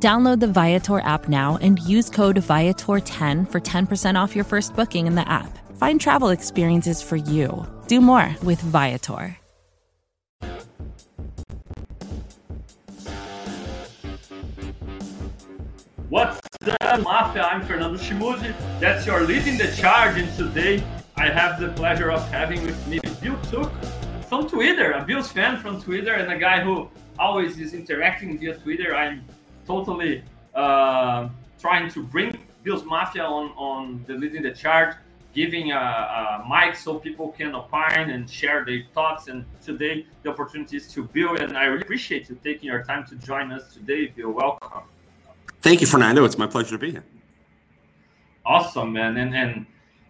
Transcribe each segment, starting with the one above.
Download the Viator app now and use code Viator10 for 10% off your first booking in the app. Find travel experiences for you. Do more with Viator. What's up, Mafia? I'm Fernando Schmude. That's your leading the charge, and today I have the pleasure of having with me Bill Tooke from Twitter, a Bills fan from Twitter, and a guy who always is interacting via Twitter. I'm totally uh, trying to bring Bills Mafia on, on the leading the charge, giving a, a, mic so people can opine and share their thoughts. And today the opportunity is to Bill, and I really appreciate you taking your time to join us today. Bill, welcome. Thank you, Fernando. It's my pleasure to be here. Awesome, man. And and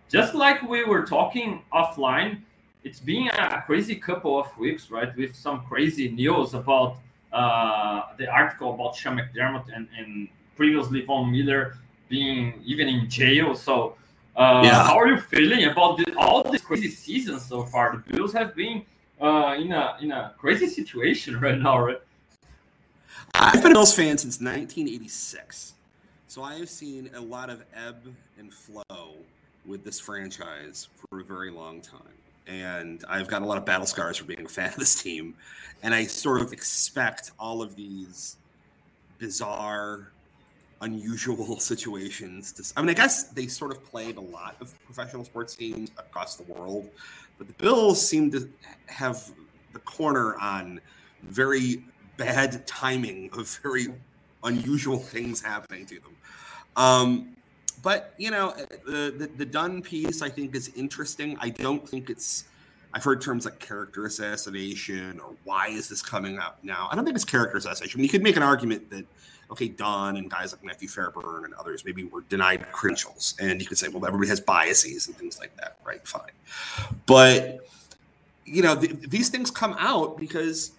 just like we were talking offline, it's been a crazy couple of weeks, right? With some crazy news about uh, the article about Sean McDermott and, and previously Von Miller being even in jail. So, uh, yeah. how are you feeling about the, all these crazy seasons so far? The Bills have been uh, in a in a crazy situation right now, right? I've been a Bills fan since 1986, so I have seen a lot of ebb and flow with this franchise for a very long time. And I've got a lot of battle scars for being a fan of this team. And I sort of expect all of these bizarre, unusual situations. To, I mean, I guess they sort of played a lot of professional sports teams across the world, but the Bills seem to have the corner on very bad timing of very unusual things happening to them. Um, but you know, the, the the Dunne piece I think is interesting. I don't think it's. I've heard terms like character assassination or why is this coming up now? I don't think it's character assassination. I mean, you could make an argument that okay, Dunne and guys like Matthew Fairburn and others maybe were denied credentials, and you could say, well, everybody has biases and things like that, right? Fine, but you know, th- these things come out because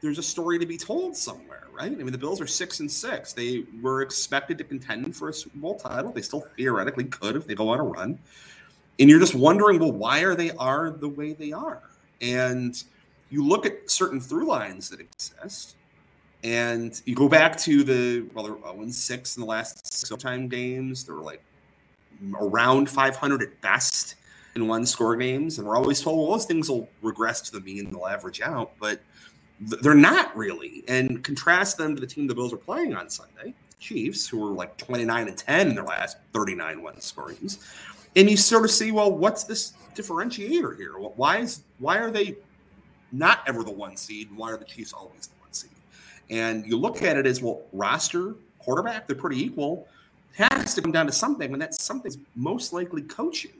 there's a story to be told somewhere, right? I mean, the Bills are six and six. They were expected to contend for a Super Bowl title. They still theoretically could if they go on a run. And you're just wondering, well, why are they are the way they are? And you look at certain through lines that exist, and you go back to the well, they're 0 and 6 in the last six time games. They were like around 500 at best in one score games, and we're always told, well, those things will regress to the mean, they'll average out, but they're not really. And contrast them to the team the Bills are playing on Sunday, Chiefs, who were like 29 and 10 in their last 39 one scorings. And you sort of see, well, what's this differentiator here? Why is why are they not ever the one seed? Why are the Chiefs always the one seed? And you look at it as well, roster, quarterback, they're pretty equal. Has to come down to something, and that something's most likely coaching.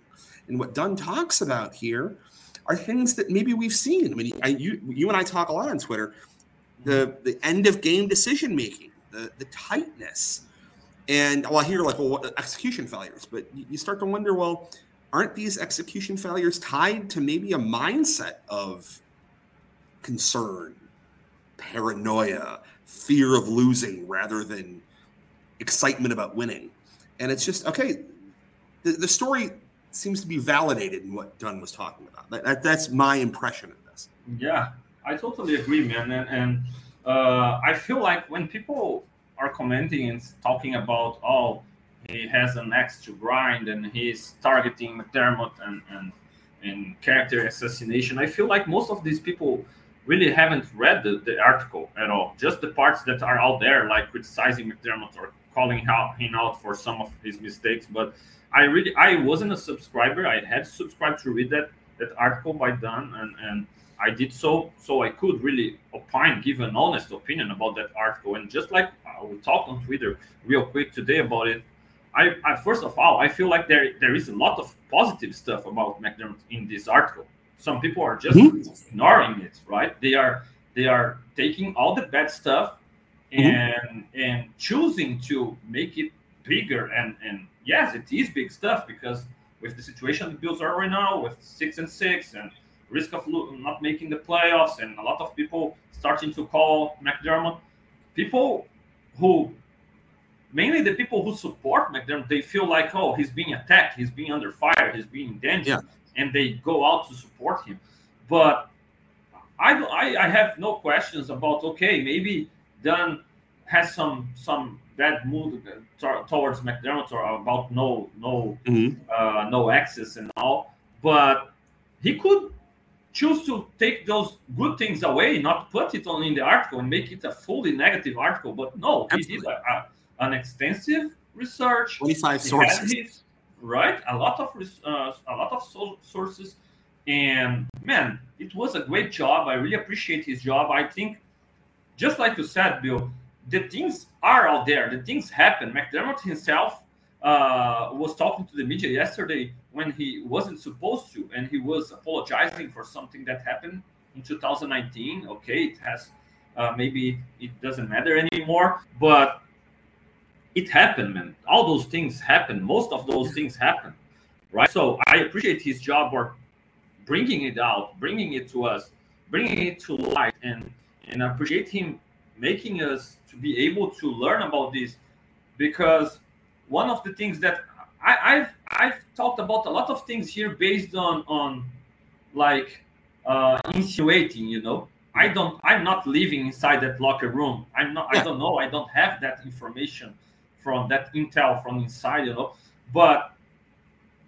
And what Dunne talks about here are things that maybe we've seen. I mean, I, you you and I talk a lot on Twitter. The the end of game decision making, the the tightness, and well, I hear like well, execution failures, but you start to wonder, well, aren't these execution failures tied to maybe a mindset of concern, paranoia, fear of losing, rather than excitement about winning? And it's just okay. The, the story seems to be validated in what Dunne was talking about. That, that, that's my impression of this. Yeah, I totally agree, man. And, and uh, I feel like when people are commenting and talking about, oh, he has an axe to grind and he's targeting McDermott and, and, and character assassination, I feel like most of these people really haven't read the, the article at all. Just the parts that are out there, like criticizing McDermott or calling him out for some of his mistakes. But I really I wasn't a subscriber. I had subscribed to read that that article by Dan, and and I did so so I could really opine, give an honest opinion about that article. And just like uh, we talked on Twitter real quick today about it, I, I first of all I feel like there there is a lot of positive stuff about McDermott in this article. Some people are just mm-hmm. ignoring it, right? They are they are taking all the bad stuff. And mm-hmm. and choosing to make it bigger and and yes, it is big stuff because with the situation the Bills are right now, with six and six, and risk of not making the playoffs, and a lot of people starting to call McDermott, people who mainly the people who support McDermott, they feel like, oh, he's being attacked, he's being under fire, he's being in danger, yeah. and they go out to support him. But I, I, I have no questions about okay, maybe Dan has some some bad mood towards McDermott or about no no mm-hmm. uh, no access and all, but he could choose to take those good things away, not put it on in the article and make it a fully negative article. But no, Absolutely. he did a, a, an extensive research. Twenty five sources, his, right? A lot of uh, a lot of sources, and man, it was a great job. I really appreciate his job. I think, just like you said, Bill, the things are out there. The things happen. McDermott himself uh, was talking to the media yesterday when he wasn't supposed to, and he was apologizing for something that happened in 2019. Okay, it has uh, maybe it doesn't matter anymore, but it happened, man. All those things happen. Most of those things happen, right? So I appreciate his job or bringing it out, bringing it to us, bringing it to light, and and I appreciate him making us to be able to learn about this because one of the things that I, have I've talked about a lot of things here based on on like uh, insinuating, you know. I don't I'm not living inside that locker room. I'm not yeah. I don't know. I don't have that information from that intel from inside, you know. But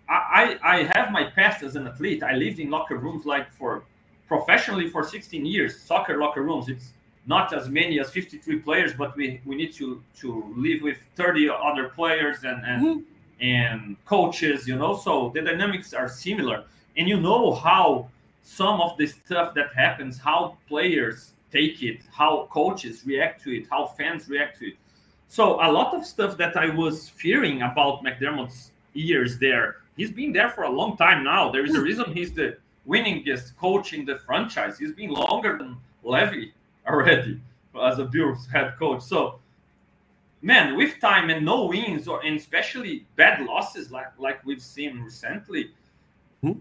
I, I have my past as an athlete. I lived in locker rooms like for professionally for 16 years, soccer locker rooms. It's not as many as 53 players, but we, we need to to live with 30 other players and and, mm-hmm. and coaches, you know. So the dynamics are similar, and you know how some of the stuff that happens, how players take it, how coaches react to it, how fans react to it. So a lot of stuff that I was fearing about McDermott's years there, he's been there for a long time now. There is a reason he's the winningest coach in the franchise. He's been longer than Levy already as a Bills head coach. So, man, with time and no wins, or and especially bad losses like like we've seen recently, hmm?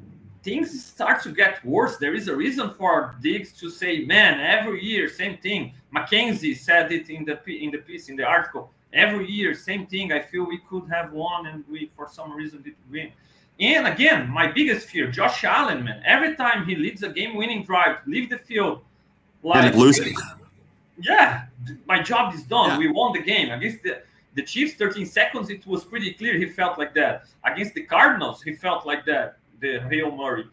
things start to get worse. There is a reason for Diggs to say, "Man, every year same thing." McKenzie said it in the in the piece in the article. Every year, same thing. I feel we could have won, and we for some reason didn't win. And again, my biggest fear, Josh Allen, man. Every time he leads a game-winning drive, leave the field, like, losing. Yeah, my job is done. Yeah. We won the game against the the Chiefs. 13 seconds. It was pretty clear he felt like that. Against the Cardinals, he felt like that. The Hail Murray.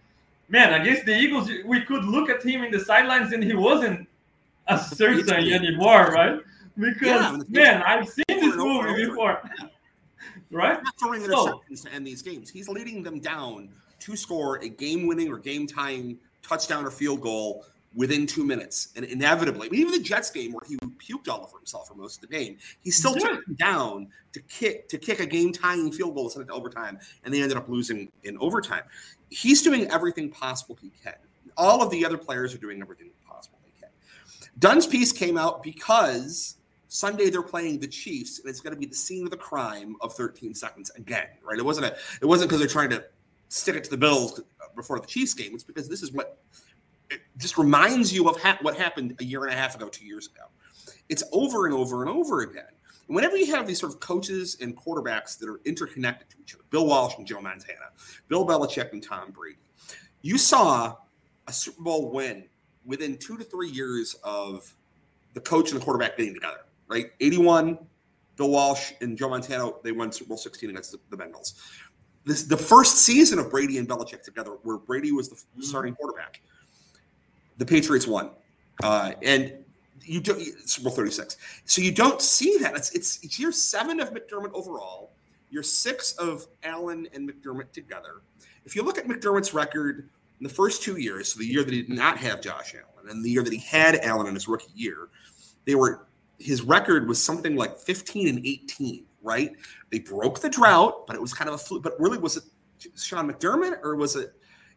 Man, against the Eagles, we could look at him in the sidelines and he wasn't a certain anymore, right? Because yeah, man, I've seen this movie before. Right? Throwing interceptions so, to end these games. He's leading them down to score a game-winning or game-tying touchdown or field goal within two minutes. And inevitably, I mean, even the Jets game where he puked all over himself for most of the game, he still yeah. took him down to kick to kick a game tying field goal to send it to overtime, and they ended up losing in overtime. He's doing everything possible he can. All of the other players are doing everything possible they can. Dunne's piece came out because Sunday they're playing the Chiefs, and it's going to be the scene of the crime of 13 seconds again, right? It wasn't a, it wasn't because they're trying to stick it to the Bills uh, before the Chiefs game. It's because this is what it just reminds you of ha- what happened a year and a half ago, two years ago. It's over and over and over again. And whenever you have these sort of coaches and quarterbacks that are interconnected to each other, Bill Walsh and Joe Montana, Bill Belichick and Tom Brady, you saw a Super Bowl win within two to three years of the coach and the quarterback getting together, right? 81, Bill Walsh and Joe Montana, they won Super Bowl 16 against the, Bengals. This the first season of Brady and Belichick together, where Brady was the mm-hmm. starting quarterback the Patriots won, uh, and you do Super Bowl thirty six. So you don't see that. It's, it's it's year seven of McDermott overall. Year six of Allen and McDermott together. If you look at McDermott's record in the first two years, so the year that he did not have Josh Allen and the year that he had Allen in his rookie year, they were his record was something like 15 and 18, right? They broke the drought, but it was kind of a fluke. But really, was it Sean McDermott or was it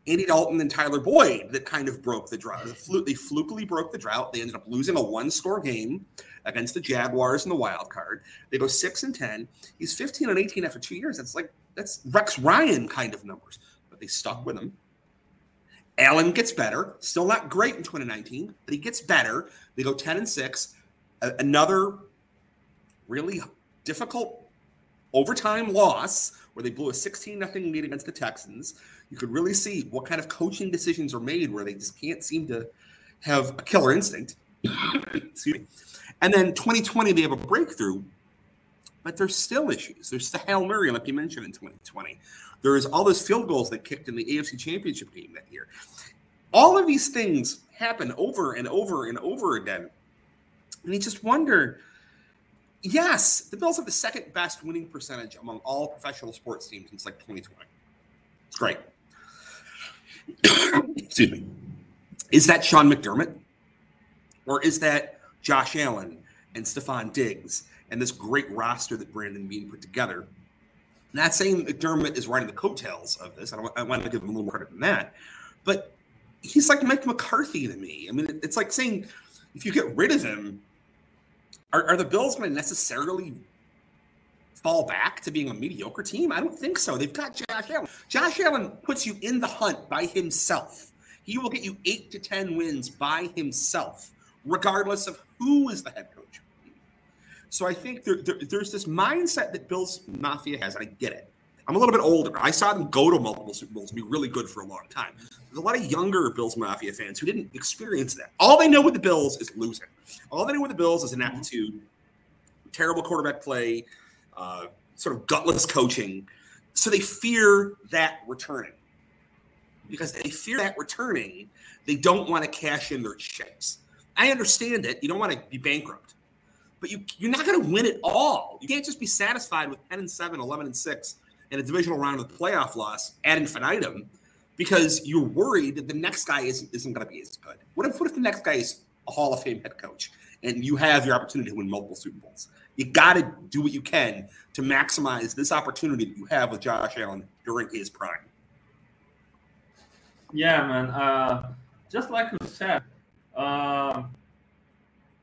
Andy Dalton and Tyler Boyd that kind of broke the drought. They, flu- they flukily broke the drought. They ended up losing a one-score game against the Jaguars in the wild card. They go six and ten. He's 15 and 18 after two years. That's like that's Rex Ryan kind of numbers. But they stuck with him. Allen gets better. Still not great in 2019, but he gets better. They go 10 and 6. A- another really difficult overtime loss where they blew a 16 0 lead against the Texans. You could really see what kind of coaching decisions are made where they just can't seem to have a killer instinct. And then 2020, they have a breakthrough, but there's still issues. There's the Hail Mary, like you mentioned in 2020. There's all those field goals that kicked in the AFC Championship game that year. All of these things happen over and over and over again. And you just wonder yes, the Bills have the second best winning percentage among all professional sports teams since like 2020. It's great. Excuse me. Is that Sean McDermott? Or is that Josh Allen and Stefon Diggs and this great roster that Brandon Beane put together? Not saying McDermott is riding the coattails of this. I, don't, I want to give him a little more credit than that. But he's like Mike McCarthy to me. I mean, it's like saying if you get rid of him, are, are the Bills going to necessarily fall back to being a mediocre team? I don't think so. They've got Josh Allen. Josh Allen puts you in the hunt by himself. He will get you eight to 10 wins by himself, regardless of who is the head coach. So I think there, there, there's this mindset that Bills Mafia has, and I get it. I'm a little bit older. I saw them go to multiple Super Bowls and be really good for a long time. There's a lot of younger Bills Mafia fans who didn't experience that. All they know with the Bills is losing. All they know with the Bills is an ineptitude, terrible quarterback play, uh, sort of gutless coaching. So they fear that returning. Because they fear that returning, they don't want to cash in their chips. I understand it. You don't want to be bankrupt. But you, you're not going to win it all. You can't just be satisfied with 10 and 7, 11 and 6, and a divisional round of the playoff loss ad infinitum because you're worried that the next guy isn't, isn't going to be as good. What if, what if the next guy is a Hall of Fame head coach and you have your opportunity to win multiple Super Bowls? You got to do what you can to maximize this opportunity that you have with Josh Allen during his prime. Yeah, man. Uh, just like you said, uh,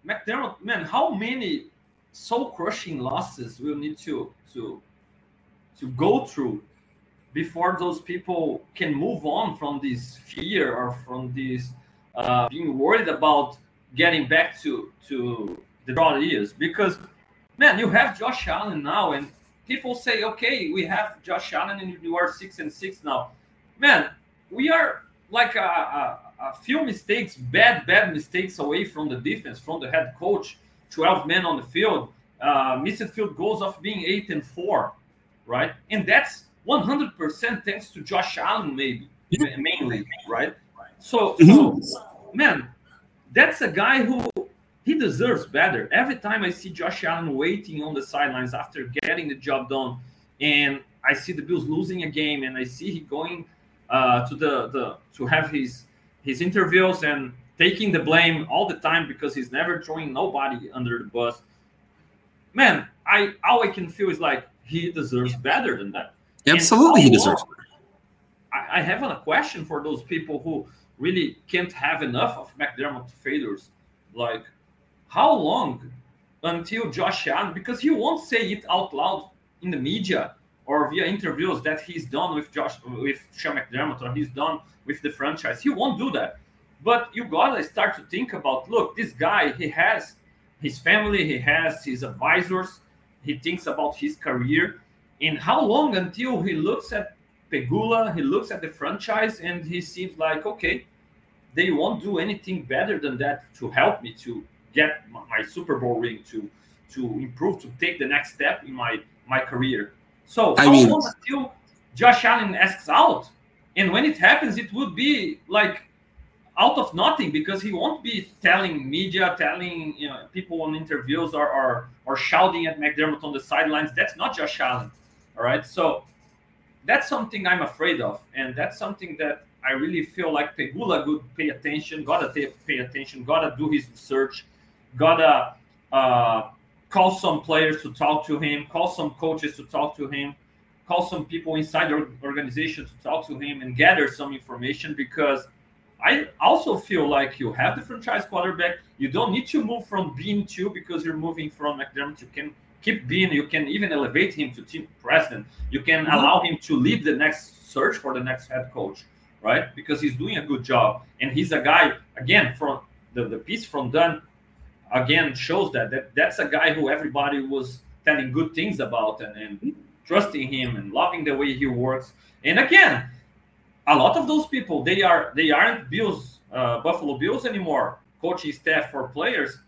McDermott, man, how many soul crushing losses will need to to to go through before those people can move on from this fear or from this uh, being worried about getting back to to the draw years because man you have josh allen now and people say okay we have josh allen and you are six and six now. Man we are like a, a, a few mistakes bad bad mistakes away from the defense from the head coach 12 men on the field. Uh, missed field goals of being eight and four right? And that's 100% thanks to Josh Allen, maybe mainly, right? So, so, man, that's a guy who he deserves better. Every time I see Josh Allen waiting on the sidelines after getting the job done, and I see the Bills losing a game, and I see he going uh, to the the to have his his interviews and taking the blame all the time because he's never throwing nobody under the bus. Man, I all I can feel is like he deserves better than that. Absolutely, he deserves better. I, I have a question for those people who really can't have enough of McDermott failures. Like, how long until Josh Allen, because he won't say it out loud in the media or via interviews that he's done with Josh with Sean McDermott or he's done with the franchise. He won't do that. But you gotta start to think about look, this guy, he has his family, he has his advisors, he thinks about his career and how long until he looks at Pegula, he looks at the franchise, and he seems like, okay, they won't do anything better than that to help me to get my Super Bowl ring, to to improve, to take the next step in my my career. So I how mean, long until Josh Allen asks out? And when it happens, it would be like out of nothing because he won't be telling media, telling you know people on interviews or or, or shouting at McDermott on the sidelines. That's not Josh Allen. All right. So that's something I'm afraid of. And that's something that I really feel like Pegula would pay attention, gotta pay attention, gotta do his research, gotta uh, call some players to talk to him, call some coaches to talk to him, call some people inside the organization to talk to him and gather some information because I also feel like you have the franchise quarterback. You don't need to move from being two because you're moving from McDermott. You can keep being. You can even elevate him to team president. You can mm-hmm. allow him to lead the next search for the next head coach, right? Because he's doing a good job, and he's a guy again from the, the piece from Dunne again shows that, that that's a guy who everybody was telling good things about and, and trusting him and loving the way he works. And again, a lot of those people they are they aren't Bills uh, Buffalo Bills anymore, coaching staff for players.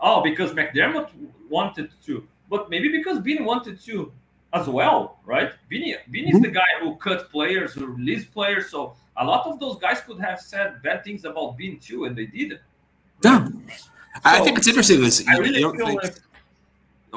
Oh, because McDermott wanted to, but maybe because Beane wanted to as well, right? Beane, Beane mm-hmm. is the guy who cut players, who released players. So a lot of those guys could have said bad things about Beane too, and they didn't. Yeah. So, I think it's interesting. This I really don't think, like,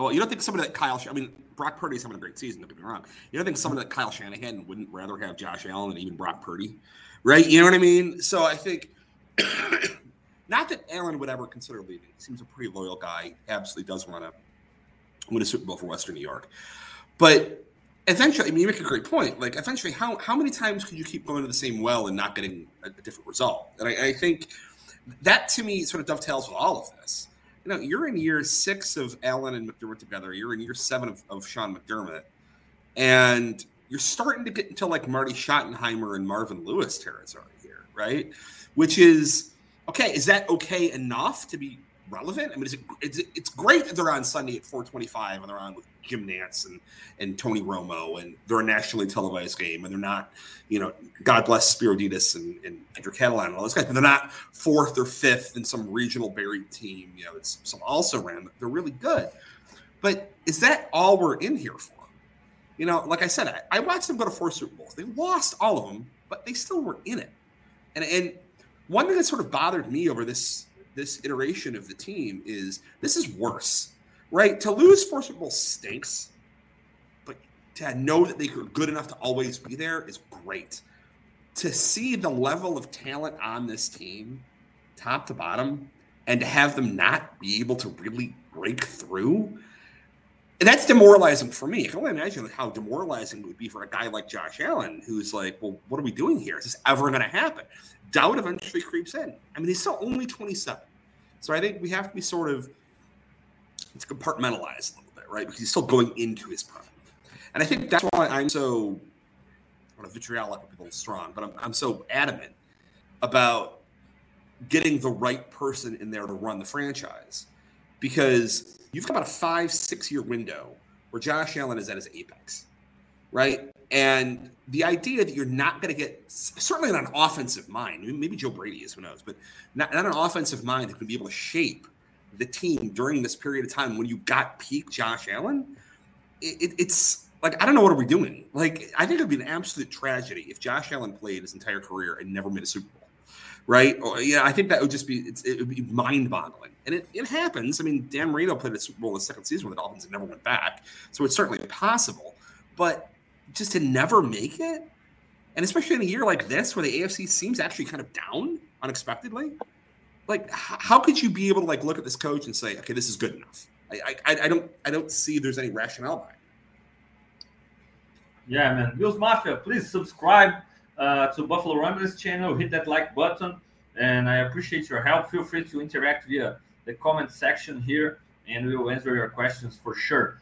well, you don't think somebody like Kyle. I mean, Brock Purdy's having a great season. Don't get me wrong. You don't think somebody like Kyle Shanahan wouldn't rather have Josh Allen than even Brock Purdy, right? You know what I mean? So I think, not that Allen would ever consider leaving. He seems a pretty loyal guy. Absolutely does want to win a Super Bowl for Western New York, but eventually, I mean, you make a great point. Like, eventually, how how many times could you keep going to the same well and not getting a, a different result? And I, I think that to me sort of dovetails with all of this. You know, you're in year six of Allen and McDermott together. You're in year seven of, of Sean McDermott, and you're starting to get into like Marty Schottenheimer and Marvin Lewis territory here, right? Which is okay. Is that okay enough to be relevant? I mean, it, it's, it's great that they're on Sunday at 425 and they're on with Jim Nantz and, and Tony Romo and they're a nationally televised game and they're not, you know, God bless Spero Dedes and, and Andrew Catalon and all those guys, but they're not fourth or fifth in some regional buried team, you know, it's some also ran. They're really good. But is that all we're in here for? You know, like I said, I, I watched them go to four Super Bowls. They lost all of them, but they still were in it. And and one thing that sort of bothered me over this this iteration of the team is this is worse, right? To lose four Super stinks, but to know that they are good enough to always be there is great. To see the level of talent on this team, top to bottom, and to have them not be able to really break through, And that's demoralizing for me. I can only imagine how demoralizing it would be for a guy like Josh Allen, who's like, well, what are we doing here? Is this ever going to happen? Doubt eventually creeps in. I mean, he's still only 27. So I think we have to be sort of it's compartmentalized a little bit, right? Because he's still going into his prime. And I think that's why I'm so I don't know, vitriolic would be a little strong, but I'm, I'm so adamant about getting the right person in there to run the franchise. Because you've got about a five, six year window where Josh Allen is at his apex, right? And the idea that you're not going to get certainly not an offensive mind, maybe Joe Brady is, who knows, but not, not an offensive mind that can be able to shape the team during this period of time when you got peak Josh Allen. It, it, it's like I don't know what are we doing. Like I think it'd be an absolute tragedy if Josh Allen played his entire career and never made a Super Bowl, right? Or, yeah, I think that would just be it would be mind-boggling, and it, it happens. I mean, Dan Marino played a Super Bowl in the second season with the Dolphins and never went back, so it's certainly possible. But just to never make it, and especially in a year like this where the AFC seems actually kind of down unexpectedly, like how could you be able to like look at this coach and say, okay, this is good enough? I I, I don't I don't see there's any rationale behind. Yeah, man. Bills Mafia, please subscribe uh, to Buffalo Rumblings channel. Hit that like button, and I appreciate your help. Feel free to interact via the comment section here, and we will answer your questions for sure.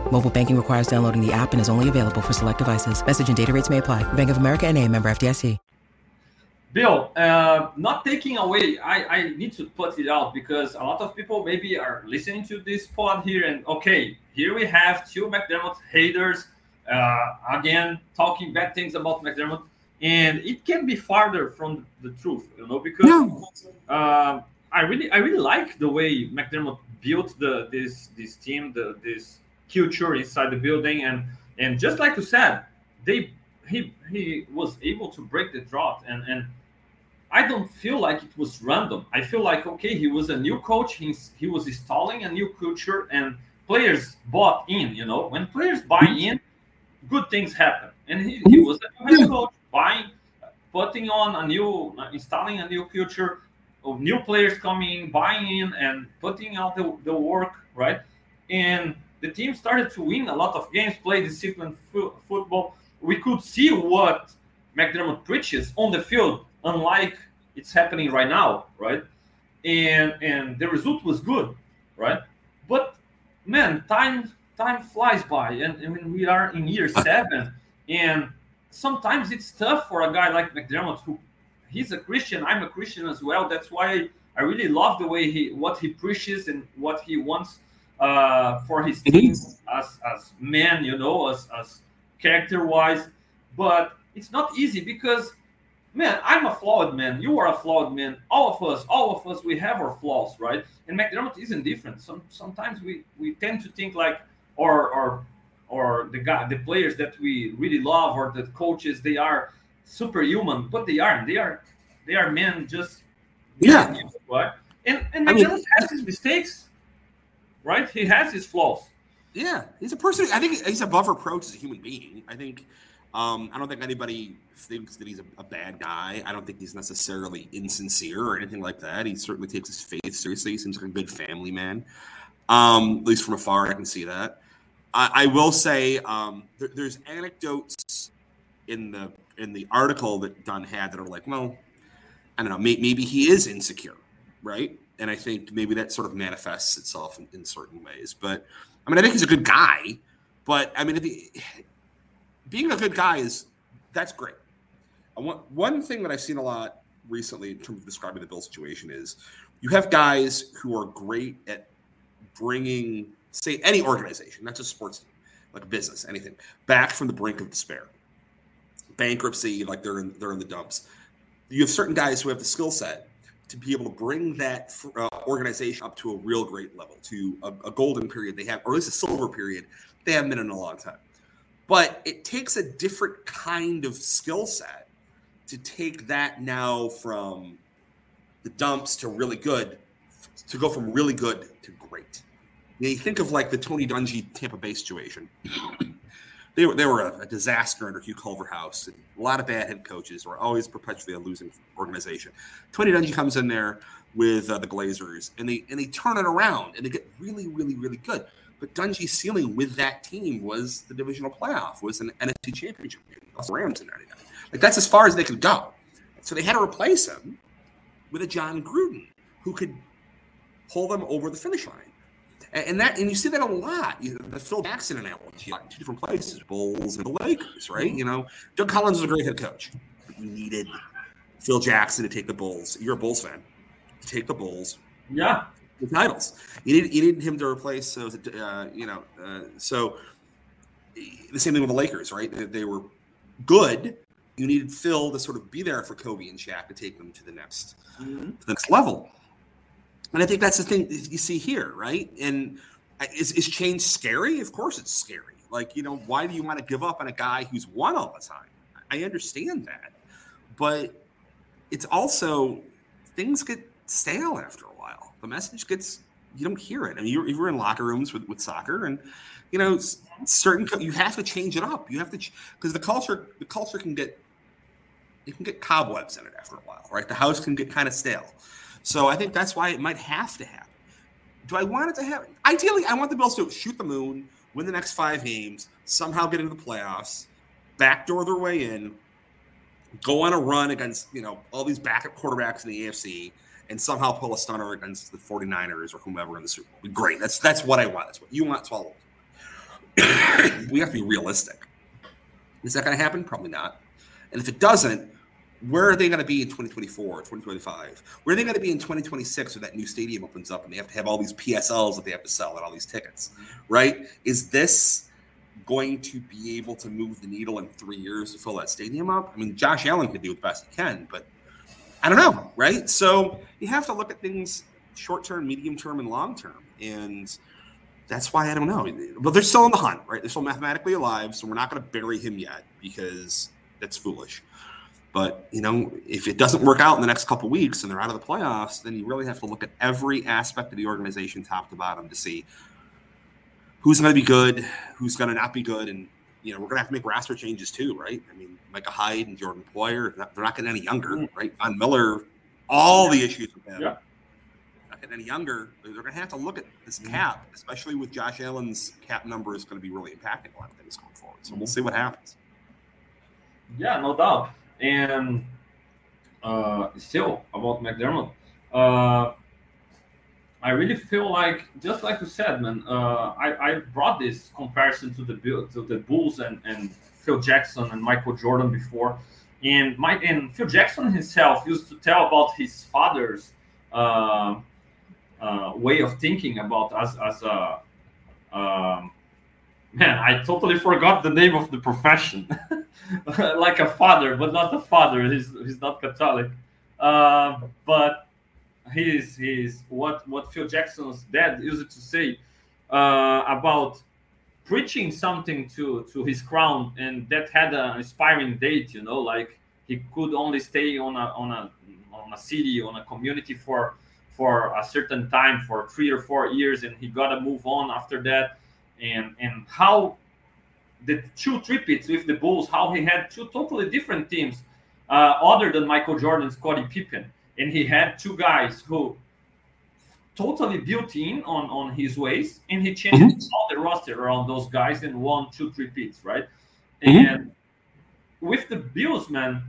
Mobile banking requires downloading the app and is only available for select devices. Message and data rates may apply. Bank of America and a member FDIC. Bill, uh, not taking away, I, I need to put it out because a lot of people maybe are listening to this pod here and okay, here we have two McDermott haters uh, again talking bad things about McDermott, and it can be farther from the truth, you know, because no. uh, I really I really like the way McDermott built the this this team, the this culture inside the building, and and just like you said, they he he was able to break the drought and and I don't feel like it was random. I feel like okay, he was a new coach. He's, he was installing a new culture, and players bought in. You know, when players buy mm-hmm. in, good things happen. And he, he mm-hmm. was a new head coach, buying, putting on a new, installing a new culture of new players coming, buying in, and putting out the, the work, right? And the team started to win a lot of games, play disciplined fo- football. We could see what McDermott preaches on the field, unlike it's happening right now, right? And and the result was good, right? But man, time time flies by, and, and we are in year seven, and sometimes it's tough for a guy like McDermott who he's a Christian. I'm a Christian as well. That's why I really love the way he what he preaches and what he wants uh, for his team as as men, you know, as as character wise. But it's not easy because man, I'm a flawed man. You are a flawed man. All of us, all of us, we have our flaws, right? And McDermott isn't different. Some sometimes we we tend to think like or or or the guy the players that we really love or the coaches they are superhuman, but they aren't. They are they are men just yeah. Right? And and McDermott I mean, has his mistakes, right? He has his flaws. Yeah, he's a person. I think he's above reproach as a human being. I think. Um, I don't think anybody thinks that he's a, a, bad guy. I don't think he's necessarily insincere or anything like that. He certainly takes his faith seriously. He seems like a good family man. Um, at least from afar, I can see that. I, I will say um, there, there's anecdotes in the in the article that Dunne had that are like, well, I don't know, may, maybe he is insecure, right? And I think maybe that sort of manifests itself in, in certain ways. But I mean, I think he's a good guy. But I mean, he, being a good guy is that's great. Want, one thing that I've seen a lot recently in terms of describing the Bill situation is you have guys who are great at bringing, say, any organization, not just sports team, like business, anything, back from the brink of despair, bankruptcy, like they're in they're in the dumps. You have certain guys who have the skill set to be able to bring that uh, organization up to a real great level, to a, a golden period they have, or at least a silver period they haven't been in a long time. But it takes a different kind of skill set to take that now from the dumps to really good, to go from really good to great. You, know, you think of like the Tony Dungy Tampa Bay situation. They were they were a, a, disaster under Hugh Culverhouse. And a lot of bad head coaches were always perpetually a losing organization. Tony Dungy comes in there with uh, the Glazers, and they and they turn it around and they get really really really good. But Dungy's ceiling with that team was the divisional playoff, was an NFC championship game, Rams in '99. Like that's as far as they could go. So they had to replace him with a Jon Gruden who could pull them over the finish line. And that, and you see that a lot. You know, the Phil Jackson analogy, like two different places, Bulls and the Lakers, right? You know, Doug Collins is a great head coach. You needed Phil Jackson to take the Bulls. You're a Bulls fan. To take the Bulls. Yeah. The titles. You needed, you needed him to replace. So, uh, you know, uh, so the same thing with the Lakers, right? They, they were good, you needed Phil to sort of be there for Kobe and Shaq to take them to the next mm-hmm. to the next level. And I think that's the thing you see here, right? And is, is change scary? Of course it's scary. Like, you know, why do you want to give up on a guy who's won all the time? I understand that. But it's also things get stale after a while. The message gets you don't hear it. I mean, you're, you're in locker rooms with, with soccer, and you know, certain you have to change it up. You have to because the culture the culture can get you can get cobwebs in it after a while, right? The house can get kind of stale. So I think that's why it might have to happen. Do I want it to happen? Ideally, I want the Bills to shoot the moon, win the next five games, somehow get into the playoffs, backdoor their way in, go on a run against you know all these backup quarterbacks in the AFC, and somehow pull a stunner against the 49ers or whomever in the Super Bowl. Great. That's that's what I want. That's what you want. Swallow. we have to be realistic. Is that going to happen? Probably not. And if it doesn't, where are they going to be in 2024 2025? Where are they going to be in 2026 when that new stadium opens up and they have to have all these PSLs that they have to sell and all these tickets, right? Is this going to be able to move the needle in three years to fill that stadium up? I mean, Josh Allen can do the best he can, but I don't know, right? So you have to look at things short term, medium term, and long term. And that's why I don't know. But they're still in the hunt, right? They're still mathematically alive, so we're not going to bury him yet because that's foolish. But you know, if it doesn't work out in the next couple weeks and they're out of the playoffs, then you really have to look at every aspect of the organization, top to bottom, to see who's going to be good, who's going to not be good, and you know, we're going to have to make roster changes too, right? I mean, Micah Hyde and Jordan Poyer, they're not getting any younger, mm. right? Von Miller, all the issues with him. Yeah. Not getting any younger. They're going to have to look at this mm-hmm. cap, especially with Josh Allen's cap number is going to be really impacting a lot of things going forward. So we'll see what happens. Yeah, no doubt. And uh, still about McDermott, uh, I really feel like, just like you said, man, uh, I, I brought this comparison to the to the Bulls and, and Phil Jackson and Michael Jordan before, and Mike and Phil Jackson himself used to tell about his father's uh, uh, way of thinking about as as a um, man. I totally forgot the name of the profession, like a father, but not a father. He's he's not Catholic, uh, but his his what what Phil Jackson's dad used to say uh, about preaching something to to his crown, and that had an inspiring date. You know, like he could only stay on a on a on a city on a community for for a certain time for three or four years, and he got to move on after that. And and how the two three-peats with the Bulls, how he had two totally different teams, uh, other than Michael Jordan, Scottie Pippen and he had two guys who totally built in on on his ways, and he changed mm-hmm. all the roster around those guys and won two, three pits, right? Mm-hmm. And with the Bills, man,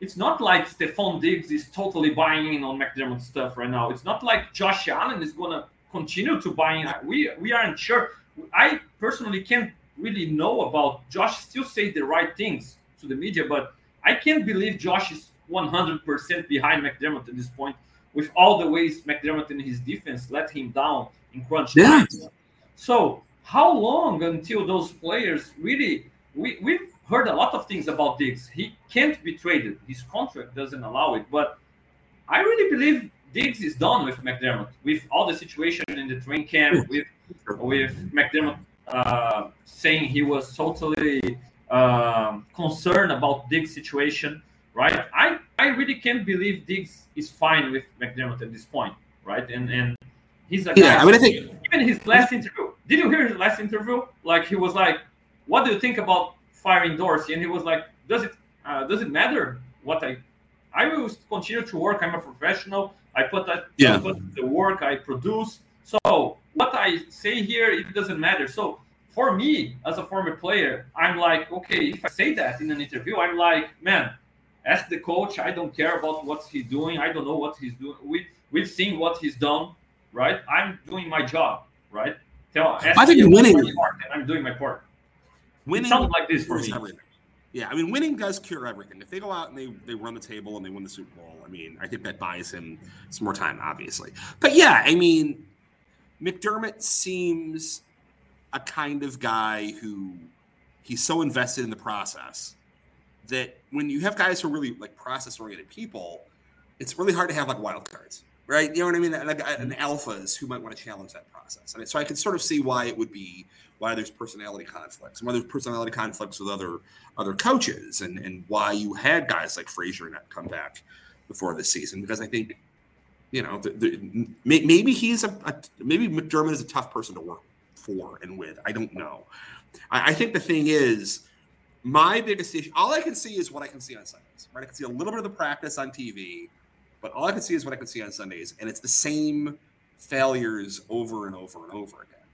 it's not like Stefon Diggs is totally buying in on McDermott stuff right now. It's not like Josh Allen is gonna continue to buy in. We we aren't sure. I personally can't really know about Josh. Still say the right things to the media, but I can't believe Josh is 100% behind McDermott at this point, with all the ways McDermott and his defense let him down in crunch time. Yeah. So, how long until those players really? We we've heard a lot of things about Diggs. He can't be traded. His contract doesn't allow it. But I really believe Diggs is done with McDermott. With all the situation in the train camp, with with McDermott uh, saying he was totally uh, concerned about Diggs' situation right? I, I really can't believe Diggs is fine with McDermott at this point, right? And and he's a yeah. I mean, I think even his last interview. Did you hear his last interview? Like he was like, "What do you think about firing Dorsey?" And he was like, "Does it uh, does it matter what I I will continue to work. I'm a professional. I put that yeah. I put the work I produce. So what I say here, it doesn't matter. So for me, as a former player, I'm like, okay, if I say that in an interview, I'm like, man, ask the coach. I don't care about what he's doing. I don't know what he's doing. We we've seen what he's done, right? I'm doing my job, right? Tell. I think winning. I'm doing my part. Winning it sounds like this for me. Yeah, I mean, winning does cure everything. If they go out and they, they run the table and they win the Super Bowl, I mean, I think that buys him some more time, obviously. But yeah, I mean, McDermott seems a kind of guy who he's so invested in the process that when you have guys who are really like process oriented people, it's really hard to have like wild cards, right? You know what I mean? Like and hmm. alphas who might want to challenge that process. And so I can sort of see why it would be why there's personality conflicts and why there's personality conflicts with other other coaches and and why you had guys like Frazier not come back before this season because I think you know the, the, maybe he's a, a, maybe McDermott is a tough person to work for and with. I don't know. I, I think the thing is my biggest issue, all I can see is what I can see on Sundays. Right, I can see a little bit of the practice on TV, but all I can see is what I can see on Sundays, and it's the same failures over and over and over again.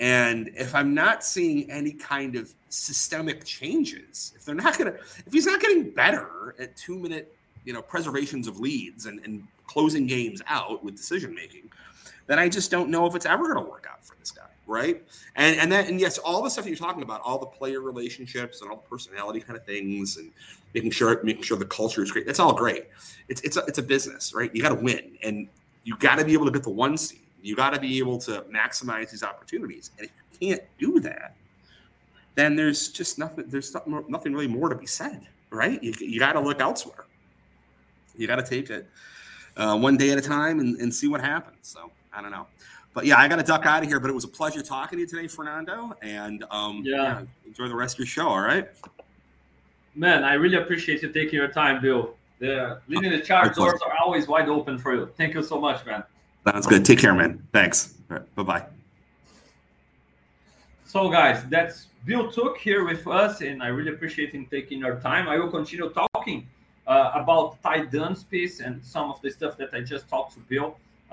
And if I'm not seeing any kind of systemic changes, if they're not gonna, if he's not getting better at two minute, you know, preservations of leads and, and closing games out with decision making, then I just don't know if it's ever gonna work out for this guy right? And and that and yes, all the stuff you're talking about, all the player relationships and all the personality kind of things, and making sure making sure the culture is great. That's all great. It's it's a, it's a business, right? You got to win, and you got to be able to get the one seed. You got to be able to maximize these opportunities, and if you can't do that, then there's just nothing. There's nothing really more to be said, right? You you got to look elsewhere. You got to take it uh, one day at a time and, and see what happens. So I don't know. But yeah, I got to duck out of here. But it was a pleasure talking to you today, Fernando. And um, yeah. yeah, enjoy the rest of your show. All right. Man, I really appreciate you taking your time, Bill. The leading the charge doors are always wide open for you. Thank you so much, man. Sounds good. Take care, man. Thanks. Right, bye bye. So, guys, that's Bill Tooke here with us, and I really appreciate him taking your time. I will continue talking uh, about Ty Dunne's piece and some of the stuff that I just talked to Bill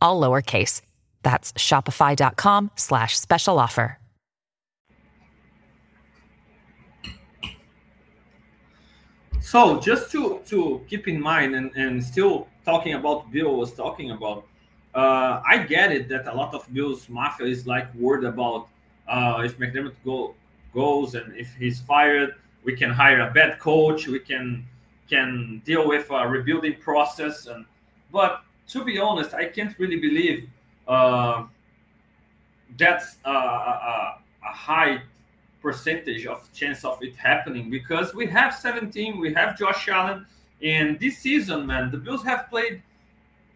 all lowercase. That's shopify.com slash special offer. So just to, to keep in mind and, and still talking about Bill was talking about, uh, I get it that a lot of Bill's mafia is like worried about uh, if McDermott go, goes and if he's fired, we can hire a bad coach, we can can deal with a rebuilding process. And but to be honest, I can't really believe uh, that's a, a, a, high percentage of chance of it happening because we have 17, we have Josh Allen, and this season, man, the Bills have played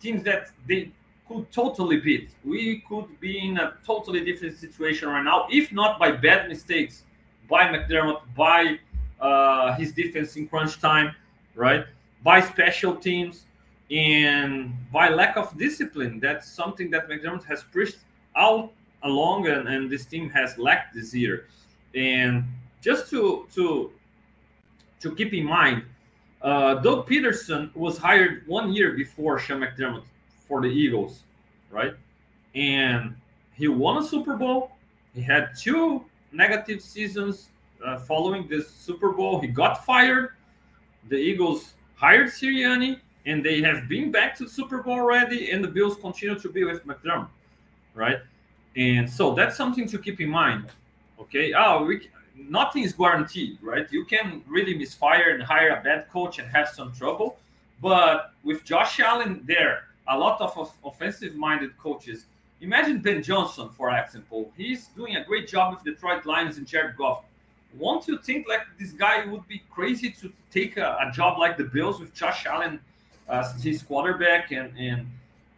teams that they could totally beat. We could be in a totally different situation right now, if not by bad mistakes by McDermott, by uh, his defense in crunch time right? By special teams and by lack of discipline. That's something that McDermott has pushed out along, and, and this team has lacked this year. And just to to to keep in mind, uh, Doug Pederson was hired one year before Sean McDermott for the Eagles, right? And he won a Super Bowl. He had two negative seasons uh, following this Super Bowl. He got fired the Eagles hired Sirianni, and they have been back to the Super Bowl already, and the Bills continue to be with McDermott, right? And so that's something to keep in mind. Okay, oh, we, nothing is guaranteed, right? You can really misfire and hire a bad coach and have some trouble, but with Josh Allen there, a lot of offensive-minded coaches. Imagine Ben Johnson, for example. He's doing a great job with Detroit Lions and Jared Goff won't you think like this guy would be crazy to take a, a job like the Bills with Josh Allen as his quarterback and and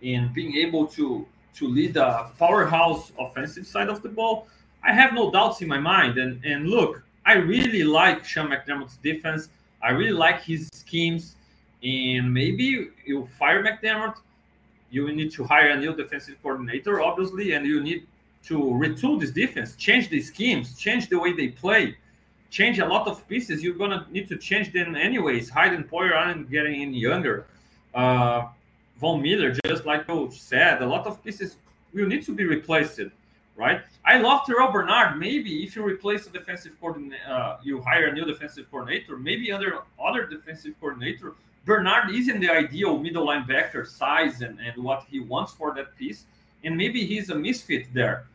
and being able to to lead a powerhouse offensive side of the ball? I have no doubts in my mind. And and look, I really like Sean McDermott's defense. I really like his schemes. And maybe you fire McDermott, you need to hire a new defensive coordinator, obviously, and you need to retool this defense, change the schemes, change the way they play change a lot of pieces, you're gonna need to change them anyways. Hyde and Poyer aren't getting any younger. Uh, Von Miller, just like you said, a lot of pieces will need to be replaced, right? I love Terrell Bernard. Maybe if you replace a defensive coordinator, uh, you hire a new defensive coordinator, maybe under other defensive coordinator, Bernard isn't the ideal middle linebacker size and, and what he wants for that piece. And maybe he's a misfit there,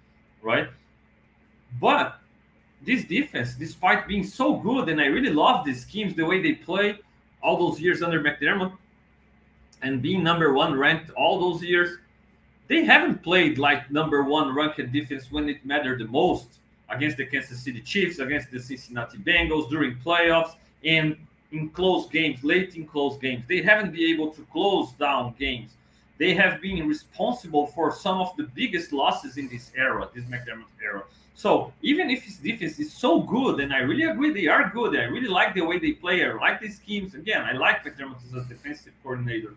right? But this defense, despite being so good, and I really love the schemes, the way they play all those years under McDermott, and being number one ranked all those years, they haven't played like number one ranked defense when it mattered the most against the Kansas City Chiefs, against the Cincinnati Bengals during playoffs, and in close games, late in close games. They haven't been able to close down games. They have been responsible for some of the biggest losses in this era, this McDermott era. So even if his defense is so good, and I really agree they are good, I really like the way they play, I like the schemes. Again, I like McDermott as a defensive coordinator.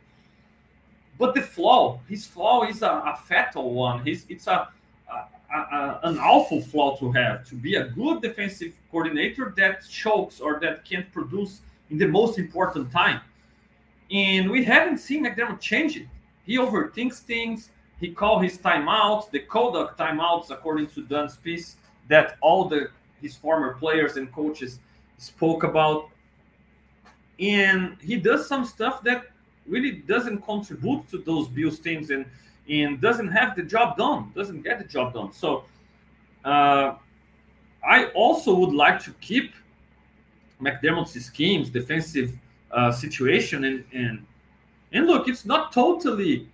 But the flaw, his flaw is a, a fatal one. He's, it's a, a, a, an awful flaw to have to be a good defensive coordinator that chokes or that can't produce in the most important time. And we haven't seen McDermott change it. He overthinks things he called his timeouts, the Kodak timeouts, according to Dunne's piece, that all the his former players and coaches spoke about. And he does some stuff that really doesn't contribute to those Bills teams and and doesn't have the job done, doesn't get the job done. So uh, I also would like to keep McDermott's schemes, defensive uh, situation, and, and and look, it's not totally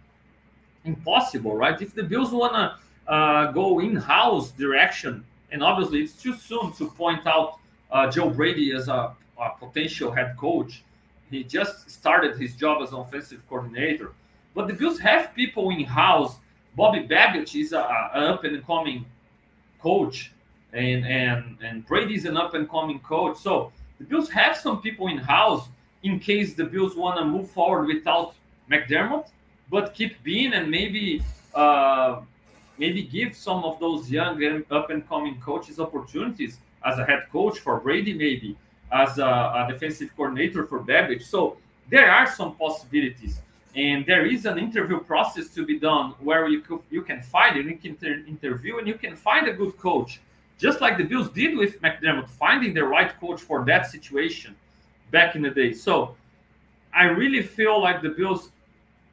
impossible, right? If the Bills wanna uh, go in-house direction, and obviously it's too soon to point out uh, Joe Brady as a, a, potential head coach. He just started his job as offensive coordinator, but the Bills have people in-house. Bobby Babich is a, a up and coming coach, and and and Brady's an up and coming coach. So the Bills have some people in-house in case the Bills want to move forward without McDermott, but keep Beane and maybe uh, maybe give some of those young and up and coming coaches opportunities as a head coach for Brady, maybe as a, a defensive coordinator for Babich. So there are some possibilities, and there is an interview process to be done where you could, you can find it, you can inter- interview, and you can find a good coach, just like the Bills did with McDermott, finding the right coach for that situation back in the day. So I really feel like the Bills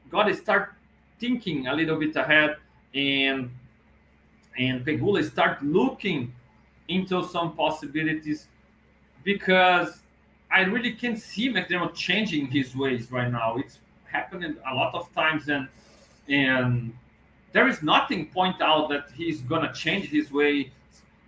got to start thinking a little bit ahead and and Pegula start looking into some possibilities because I really can't see McDermott changing his ways right now. It's happening a lot of times and and there is nothing point out that he's gonna change his way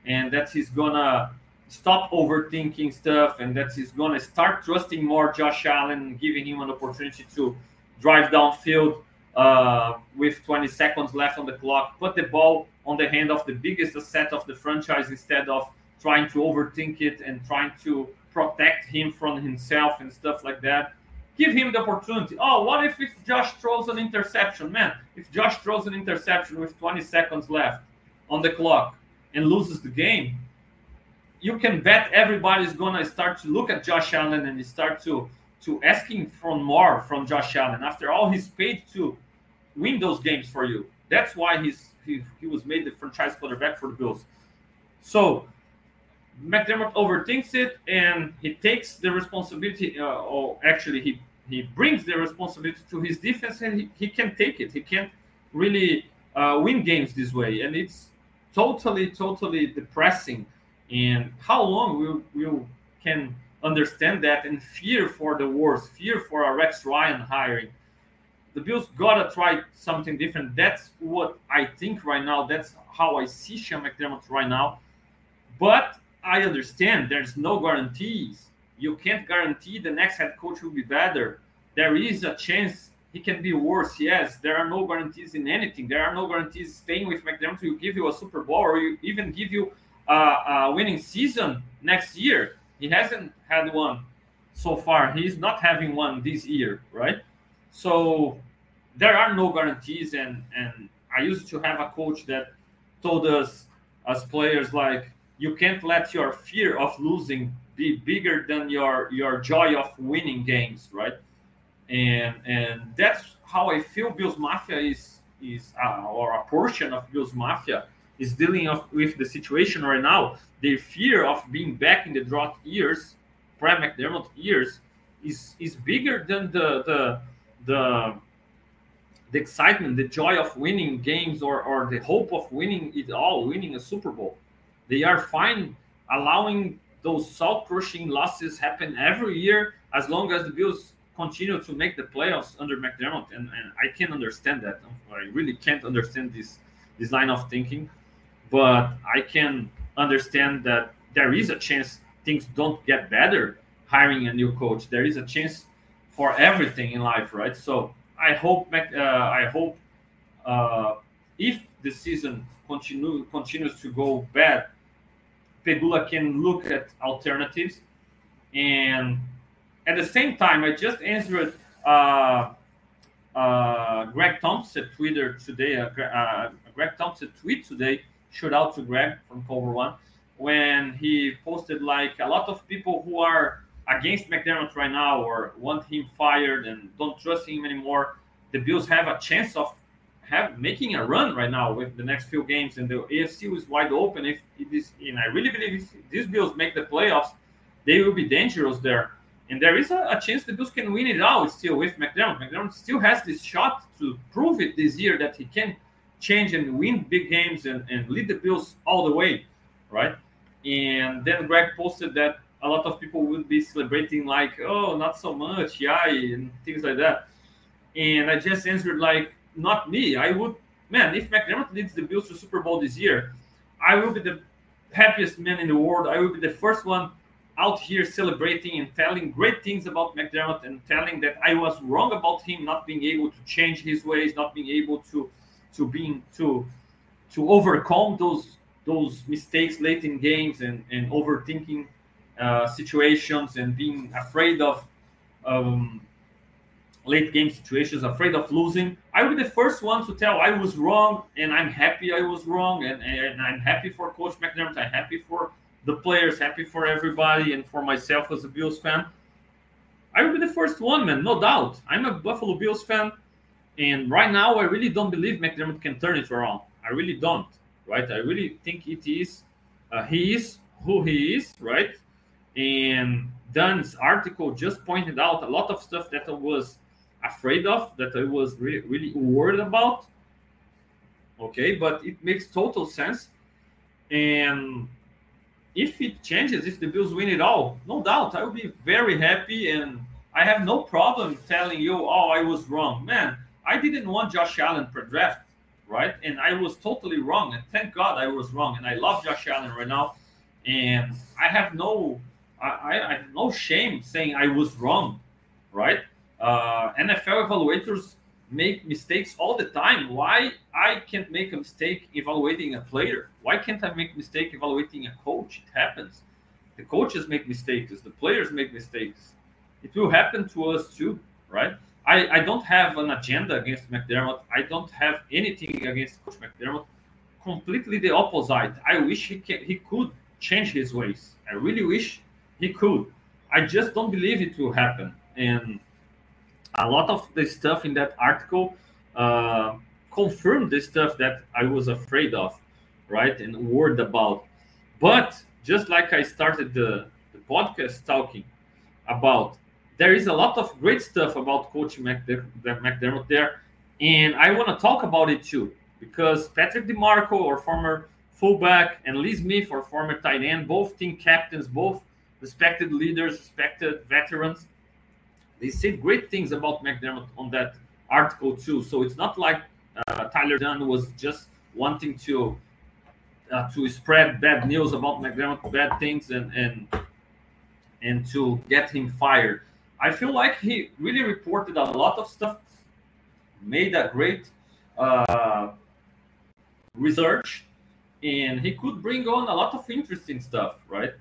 and that he's gonna stop overthinking stuff and that he's to start trusting more Josh Allen, giving him an opportunity to drive downfield uh, with 20 seconds left on the clock, put the ball on the hand of the biggest asset of the franchise instead of trying to overthink it and trying to protect him from himself and stuff like that. Give him the opportunity. Oh, what if, if Josh throws an interception? Man, if Josh throws an interception with 20 seconds left on the clock and loses the game, you can bet everybody's gonna start to look at Josh Allen and start to to asking for more from Josh Allen. After all, he's paid to win those games for you. That's why he's he, he was made the franchise quarterback for the Bills. So McDermott overthinks it and he takes the responsibility. Uh, or actually, he he brings the responsibility to his defense and he, he can take it. He can't really uh, win games this way, and it's totally totally depressing and how long will will can understand that and fear for the worst, fear for a Rex Ryan hiring. The Bills gotta try something different. That's what I think right now. That's how I see Sean McDermott right now. But I understand there's no guarantees. You can't guarantee the next head coach will be better. There is a chance he can be worse. Yes, there are no guarantees in anything. There are no guarantees staying with McDermott will give you a Super Bowl or you even give you a winning season next year. He hasn't had one so far. He's not having one this year, right? So there are no guarantees, and and I used to have a coach that told us as players like you can't let your fear of losing be bigger than your your joy of winning games, right? And and that's how I feel Bills Mafia is is uh, or a portion of Bills Mafia is dealing with the situation right now, their fear of being back in the drought years, Brad McDermott years, is is bigger than the the the the excitement, the joy of winning games, or or the hope of winning it all, winning a Super Bowl. They are fine allowing those soul crushing losses happen every year as long as the Bills continue to make the playoffs under McDermott. And, and I can't understand that. I really can't understand this this line of thinking but I can understand that there is a chance things don't get better hiring a new coach. There is a chance for everything in life, right? So I hope uh, I hope uh, if the season continue continues to go bad, Pegula can look at alternatives. And at the same time, I just answered uh, uh, Greg Thompson Twitter today. Uh, uh, Greg Thompson tweet today shout out to Greg from Cover One when he posted like a lot of people who are against McDermott right now or want him fired and don't trust him anymore. The Bills have a chance of have making a run right now with the next few games, and the AFC is wide open. If it is, and I really believe if these Bills make the playoffs, they will be dangerous there. And there is a, a chance the Bills can win it out still with McDermott. McDermott still has this shot to prove it this year that he can change and win big games and, and lead the Bills all the way, right? And then Greg posted that a lot of people would be celebrating like, oh, not so much, yeah, and things like that. And I just answered like, not me. I would, man, if McDermott leads the Bills to Super Bowl this year, I will be the happiest man in the world. I will be the first one out here celebrating and telling great things about McDermott and telling that I was wrong about him not being able to change his ways, not being able to to being to to overcome those those mistakes late in games and and overthinking uh, situations and being afraid of um, late game situations, afraid of losing. I will be the first one to tell I was wrong and I'm happy I was wrong and, and I'm happy for Coach McDermott. I'm happy for the players, happy for everybody, and for myself as a Bills fan. I will be the first one, man, no doubt. I'm a Buffalo Bills fan, and right now I really don't believe McDermott can turn it around. I really don't, right? I really think it is. Uh, he is who he is, right? And Dunne's article just pointed out a lot of stuff that was afraid of, that I was really, really worried about. Okay, but it makes total sense. And if it changes, if the Bills win it all, no doubt, I will be very happy and I have no problem telling you, oh, I was wrong. Man, I didn't want Josh Allen per draft, right? And I was totally wrong. And thank God I was wrong. And I love Josh Allen right now. And I have no I, I have no shame saying I was wrong, right? Uh, NFL evaluators make mistakes all the time. Why I can't make a mistake evaluating a player? Why can't I make a mistake evaluating a coach? It happens. The coaches make mistakes. The players make mistakes. It will happen to us too, right? I, I don't have an agenda against McDermott. I don't have anything against Coach McDermott. Completely the opposite. I wish he can, he could change his ways. I really wish he could. I just don't believe it will happen. And a lot of the stuff in that article uh, confirmed the stuff that I was afraid of, right, and worried about. But just like I started the, the podcast talking about, there is a lot of great stuff about Coach McDermott there, and I want to talk about it too because Patrick DiMarco, or former fullback, and Lee Smith, or former tight end, both team captains, both respected leaders, respected veterans they said great things about McDermott on that article too. So it's not like uh, Tyler Dunne was just wanting to uh, to spread bad news about McDermott, bad things, and and and to get him fired. I feel like he really reported a lot of stuff, made a great uh, research, and he could bring on a lot of interesting stuff, right?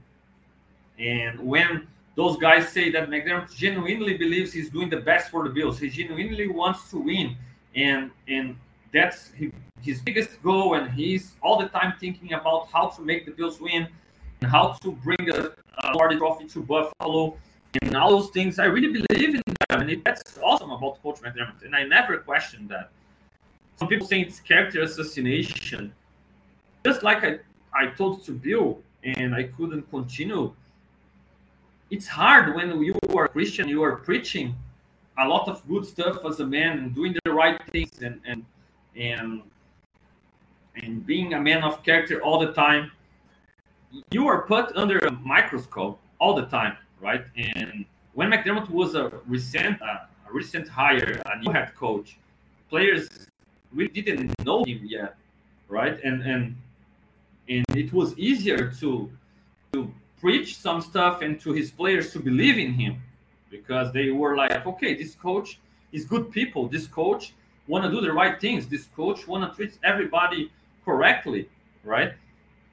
And when those guys say that McDermott genuinely believes he's doing the best for the Bills. He genuinely wants to win, and and that's his biggest goal. And he's all the time thinking about how to make the Bills win and how to bring a, a Lombardi Trophy to Buffalo and all those things. I really believe in them, and that's awesome about Coach McDermott. And I never questioned that. Some people say it's character assassination. Just like I, I told to Bill, and I couldn't continue it's hard when you are Christian, you are preaching a lot of good stuff as a man and doing the right things and and and and being a man of character all the time. You are put under a microscope all the time, right? And when McDermott was a recent uh, a recent hire, a new head coach, players we didn't know him yet, right? And and and it was easier to to preach some stuff and to his players to believe in him because they were like, okay, this coach is good people. This coach want to do the right things. This coach want to treat everybody correctly, right?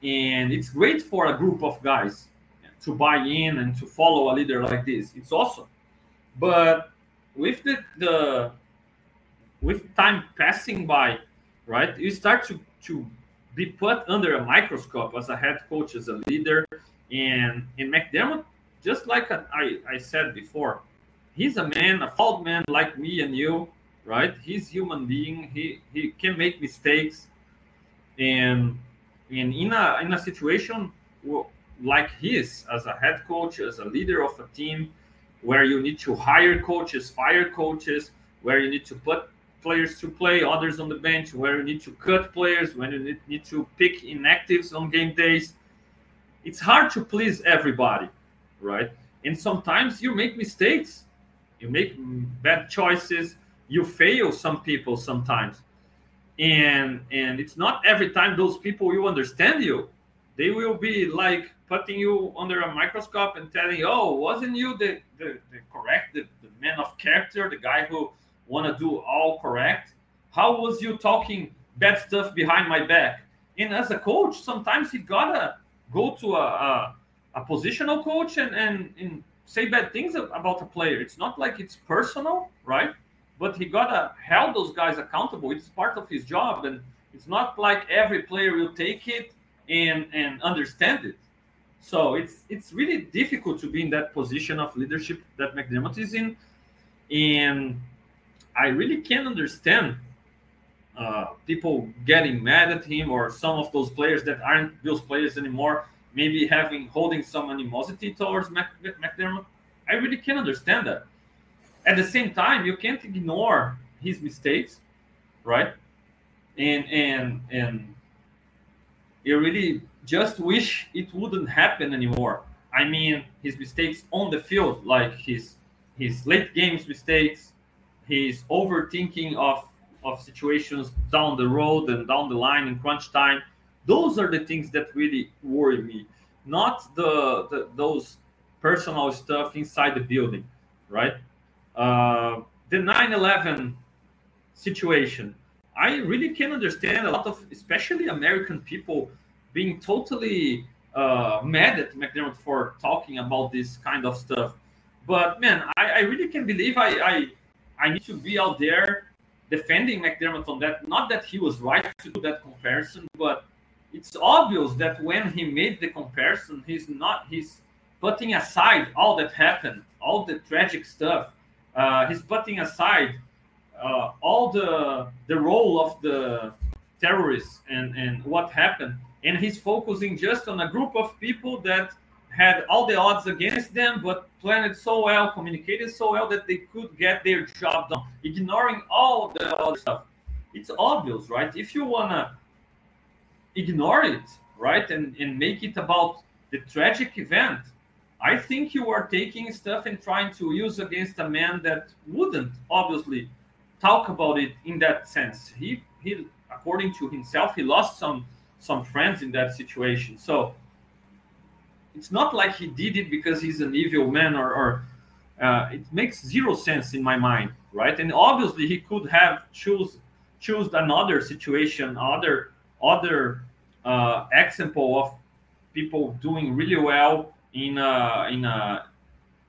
And it's great for a group of guys to buy in and to follow a leader like this. It's awesome. But with the, the with time passing by, right, you start to to be put under a microscope as a head coach, as a leader, and in McDermott, just like I, I said before, he's a man, a fault man like me and you, right? He's human being. He he can make mistakes, and and in a in a situation like his, as a head coach, as a leader of a team, where you need to hire coaches, fire coaches, where you need to put players to play, others on the bench, where you need to cut players, when you need, need to pick inactives on game days it's hard to please everybody, right? And sometimes you make mistakes, you make bad choices, you fail some people sometimes, and and it's not every time those people will understand you. They will be like putting you under a microscope and telling, "Oh, wasn't you the the, the correct, the, the man of character, the guy who want to do all correct? How was you talking bad stuff behind my back?" And as a coach, sometimes you gotta go to a, a, a positional coach and, and, and say bad things about a player. It's not like it's personal, right? But he gotta hold those guys accountable. It's part of his job, and it's not like every player will take it and and understand it. So it's it's really difficult to be in that position of leadership that McDermott is in, and I really can't understand uh, people getting mad at him or some of those players that aren't those players anymore, maybe having holding some animosity towards McDermott. I really can't understand that. At the same time, you can't ignore his mistakes, right? And and and you really just wish it wouldn't happen anymore. I mean, his mistakes on the field, like his his late games mistakes, his overthinking of of situations down the road and down the line in crunch time. Those are the things that really worry me, not the, the those personal stuff inside the building, right? Uh, the 9/11 situation, I really can understand a lot of, especially American people, being totally uh, mad at McDermott for talking about this kind of stuff. But man, I, I really can believe I, I I need to be out there defending McDermott on that. Not that he was right to do that comparison, but it's obvious that when he made the comparison, he's not he's putting aside all that happened, all the tragic stuff. Uh, he's putting aside uh, all the the role of the terrorists and and what happened, and he's focusing just on a group of people that had all the odds against them, but planned so well, communicated so well that they could get their job done, ignoring all the other stuff. It's obvious, right? If you wanna ignore it, right, and, and make it about the tragic event, I think you are taking stuff and trying to use against a man that wouldn't obviously talk about it in that sense. He he according to himself, he lost some some friends in that situation. So it's not like he did it because he's an evil man or, or uh, it makes zero sense in my mind right? And obviously he could have choose choose another situation other other uh, example of people doing really well in uh, in uh,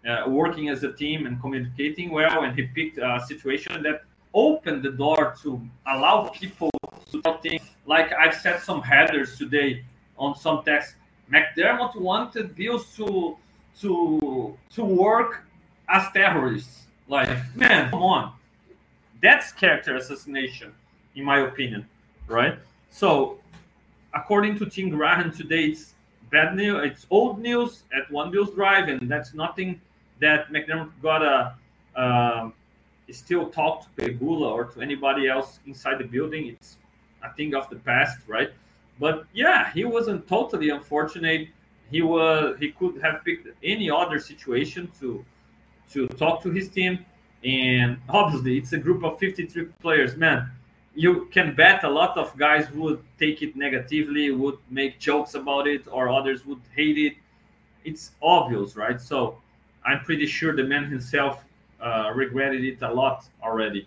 uh, working as a team and communicating well. And he picked a situation that opened the door to allow people to think. Like i've said some headers today on some text McDermott wanted Bills to to to work as terrorists. Like, man, come on. That's character assassination, in my opinion, right? So, according to Tim Graham today, it's bad news. It's old news at One Bills Drive, and that's nothing that McDermott got a uh, still talk to Pegula or to anybody else inside the building. It's a thing of the past, right? But yeah, he wasn't totally unfortunate. He was he could have picked any other situation to to talk to his team. And obviously, it's a group of 53 players. Man, you can bet a lot of guys would take it negatively, would make jokes about it, or others would hate it. It's obvious, right? So I'm pretty sure the man himself uh, regretted it a lot already.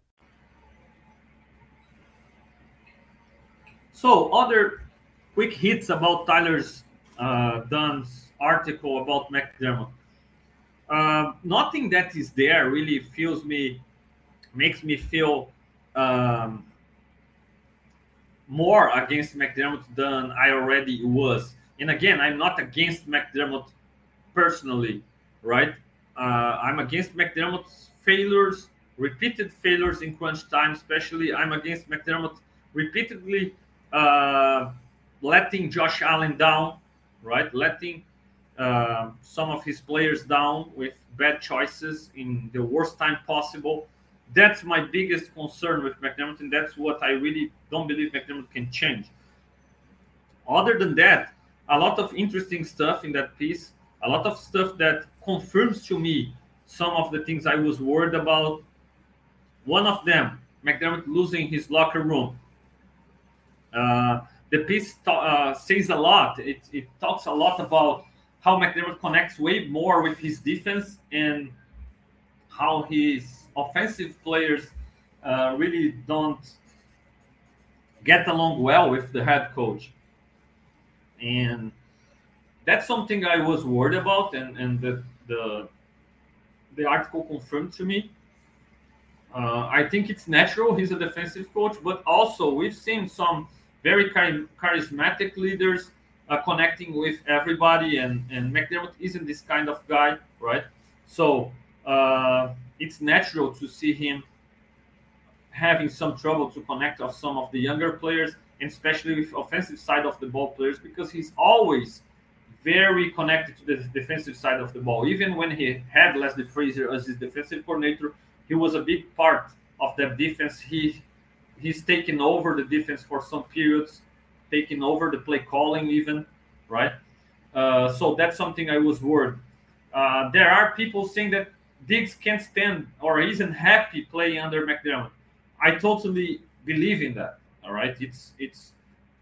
So other quick hits about Tyler's uh, Dunne's article about McDermott. Uh, nothing that is there really feels me, makes me feel um, more against McDermott than I already was. And again, I'm not against McDermott personally, right? Uh, I'm against McDermott's failures, repeated failures in crunch time, especially. I'm against McDermott repeatedly uh, letting Josh Allen down, right? Letting uh, some of his players down with bad choices in the worst time possible. That's my biggest concern with McDermott, and that's what I really don't believe McDermott can change. Other than that, a lot of interesting stuff in that piece, a lot of stuff that confirms to me some of the things I was worried about. One of them, McDermott losing his locker room. Uh, the piece uh, says a lot. It, it talks a lot about how McDermott connects way more with his defense and how his offensive players uh, really don't get along well with the head coach. And that's something I was worried about, and, and the, the, the article confirmed to me. Uh, I think it's natural. He's a defensive coach, but also we've seen some very charismatic leaders uh, connecting with everybody, and, and McDermott isn't this kind of guy, right? So uh, it's natural to see him having some trouble to connect with some of the younger players, and especially with offensive side of the ball players, because he's always very connected to the defensive side of the ball. Even when he had Leslie Frazier as his defensive coordinator, he was a big part of that defense. He he's taking over the defense for some periods taking over the play calling even, right? Uh, so that's something I was worried. Uh, there are people saying that Diggs can't stand or isn't happy playing under McDermott. I totally believe in that. All right, it's it's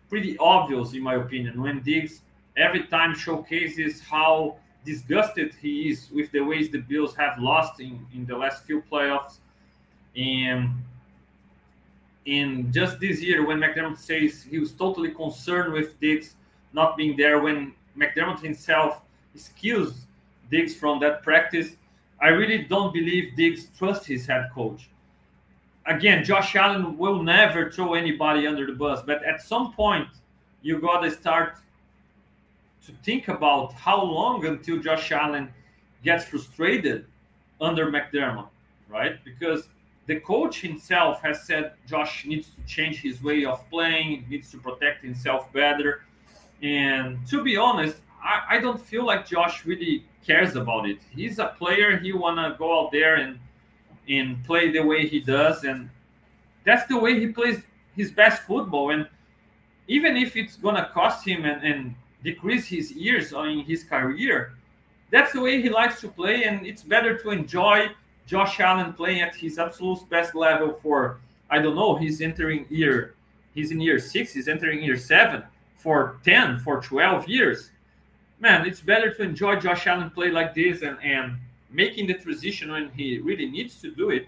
pretty obvious in my opinion when Diggs every time showcases how disgusted he is with the ways the Bills have lost in, in the last few playoffs. And in just this year when McDermott says he was totally concerned with Diggs not being there when McDermott himself excused Diggs from that practice. I really don't believe Diggs trusts his head coach. Again, Josh Allen will never throw anybody under the bus, but at some point, you got to start to think about how long until Josh Allen gets frustrated under McDermott, right? Because the coach himself has said Josh needs to change his way of playing, needs to protect himself better. And to be honest, I, I don't feel like Josh really cares about it. He's a player. He wanna go out there and and play the way he does, and that's the way he plays his best football. And even if it's gonna cost him and, and decrease his years in his career, that's the way he likes to play, and it's better to enjoy Josh Allen playing at his absolute best level for I don't know, he's entering year he's in year six, he's entering year seven for 10, for 12 years. Man, it's better to enjoy Josh Allen play like this and, and making the transition when he really needs to do it,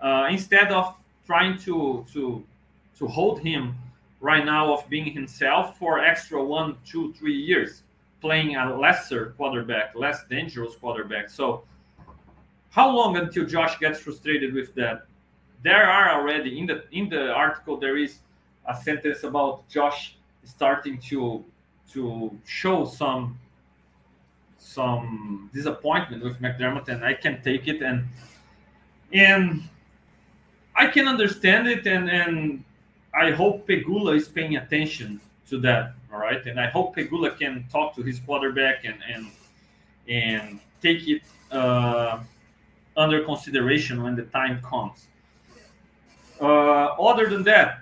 uh, instead of trying to to to hold him right now of being himself for extra one, two, three years, playing a lesser quarterback, less dangerous quarterback. So how long until Josh gets frustrated with that? There are already in the in the article there is a sentence about Josh starting to to show some some disappointment with McDermott, and I can take it and and I can understand it, and and I hope Pegula is paying attention to that. All right, and I hope Pegula can talk to his quarterback and and and take it. Uh, under consideration when the time comes. Uh, other than that,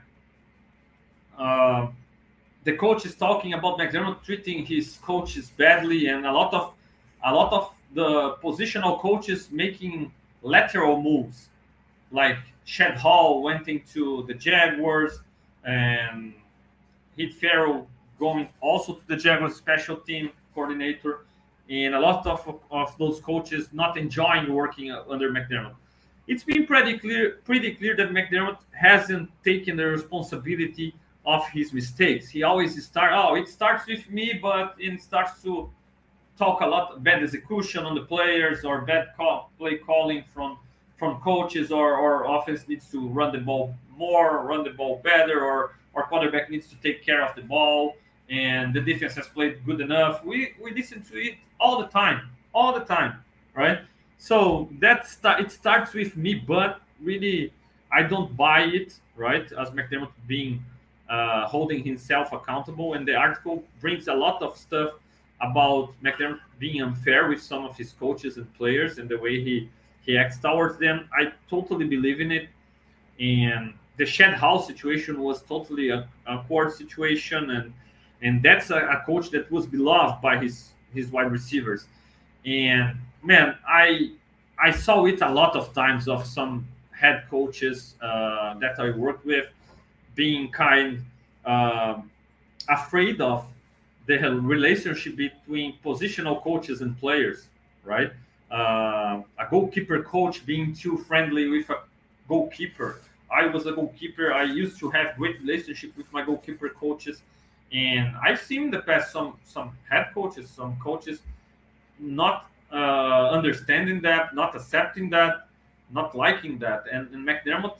uh, the coach is talking about McDermott treating his coaches badly, and a lot of a lot of the positional coaches making lateral moves, like Chad Hall went into the Jaguars, and Heath Farwell going also to the Jaguars special team coordinator and a lot of, of those coaches not enjoying working under McDermott. It's been pretty clear, pretty clear that McDermott hasn't taken the responsibility of his mistakes. He always start, oh, it starts with me, but it starts to talk a lot bad execution on the players or bad call, play calling from from coaches or, or offense needs to run the ball more, run the ball better, or our quarterback needs to take care of the ball, and the defense has played good enough. We we listen to it all the time, all the time, right? So that start it starts with me, but really I don't buy it, right? As McDermott being uh, holding himself accountable, and the article brings a lot of stuff about McDermott being unfair with some of his coaches and players and the way he he acts towards them. I totally believe in it, and the Chad Hall's situation was totally a, a court situation, and and that's a, a coach that was beloved by his his wide receivers, and man, I I saw it a lot of times of some head coaches uh, that I worked with being kind uh, afraid of the relationship between positional coaches and players, right? Uh, a goalkeeper coach being too friendly with a goalkeeper. I was a goalkeeper. I used to have great relationship with my goalkeeper coaches, and I've seen in the past some some head coaches, some coaches not uh, understanding that, not accepting that, not liking that. And, and McDermott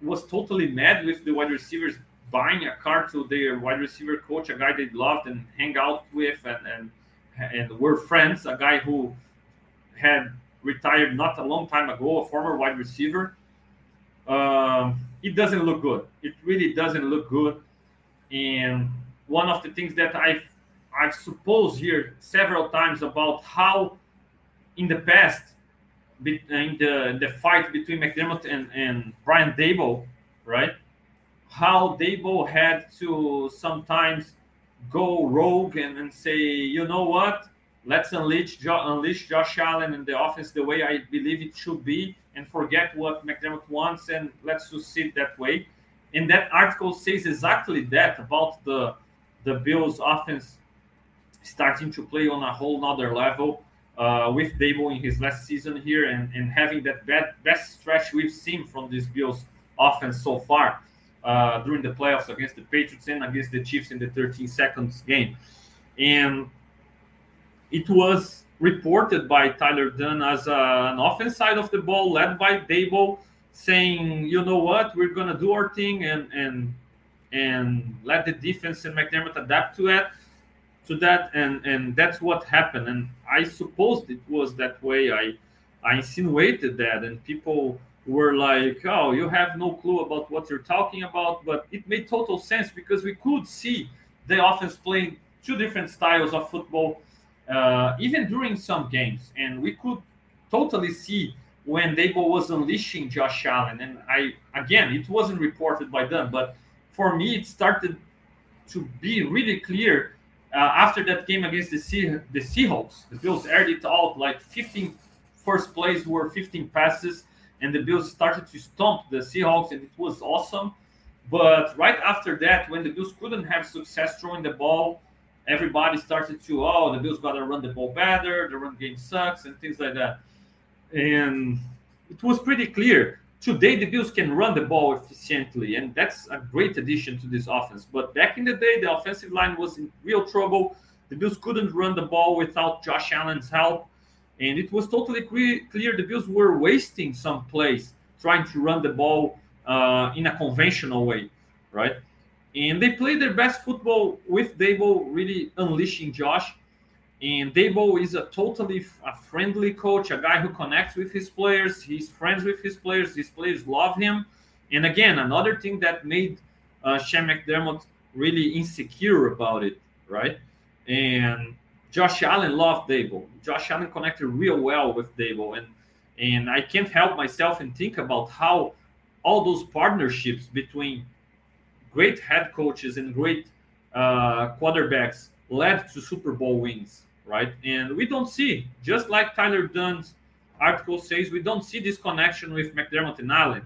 was totally mad with the wide receivers buying a car to their wide receiver coach, a guy they loved and hang out with and, and and were friends, a guy who had retired not a long time ago, a former wide receiver. Um, it doesn't look good. It really doesn't look good. And one of the things that I've I've supposed here several times about how in the past uh, in the the fight between McDermott and, and Brian Daboll, right? How Daboll had to sometimes go rogue and, and say, you know what, let's unleash unleash Josh Allen in the office the way I believe it should be, and forget what McDermott wants, and let's just sit that way. And that article says exactly that about the the Bills' offense starting to play on a whole nother level uh, with Daboll in his last season here and, and having that bad, best stretch we've seen from this Bills offense so far uh, during the playoffs against the Patriots and against the Chiefs in the 13 seconds game. And it was reported by Tyler Dunne as a, an offense side of the ball led by Daboll saying, you know what, we're to do our thing and, and, and let the defense and McDermott adapt to it to that and and that's what happened. And i supposed it was that way. I i insinuated that and people were like oh you have no clue about what you're talking about but it made total sense because we could see the offense playing two different styles of football uh, even during some games. And we could totally see when Daboll was unleashing Josh Allen and I again it wasn't reported by them but for me it started to be really clear uh, after that game against the sea- the Seahawks, the Bills aired it out like 15 first plays were 15 passes, and the Bills started to stomp the Seahawks, and it was awesome. But right after that, when the Bills couldn't have success throwing the ball, everybody started to, oh, the Bills got to run the ball better, the run game sucks, and things like that. And it was pretty clear Today, the Bills can run the ball efficiently, and that's a great addition to this offense. But back in the day, the offensive line was in real trouble. The Bills couldn't run the ball without Josh Allen's help, and it was totally clear the Bills were wasting some plays trying to run the ball uh, in a conventional way, right? And they played their best football with Daboll really unleashing Josh and Daboll is a totally a friendly coach, a guy who connects with his players. He's friends with his players. His players love him. And again, another thing that made uh, Sean McDermott really insecure about it, right? And Josh Allen loved Daboll. Josh Allen connected real well with Daboll, and and I can't help myself and think about how all those partnerships between great head coaches and great uh, quarterbacks led to Super Bowl wins right? And we don't see, just like Tyler Dunne's article says, we don't see this connection with McDermott and Allen.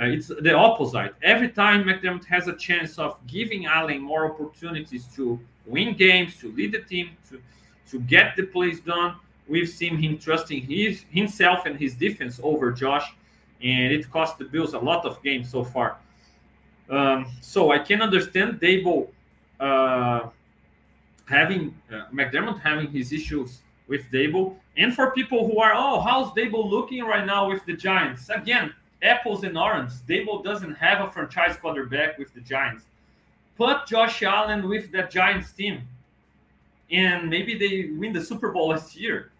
Uh, it's the opposite. Every time McDermott has a chance of giving Allen more opportunities to win games, to lead the team, to, to get the plays done, we've seen him trusting his, himself and his defense over Josh, and it cost the Bills a lot of games so far. Um, so I can understand Daboll uh, having uh, McDermott having his issues with Daboll, and for people who are, oh, how's Daboll looking right now with the Giants? Again, apples and oranges. Daboll doesn't have a franchise quarterback with the Giants. Put Josh Allen with that Giants team, and maybe they win the Super Bowl last year.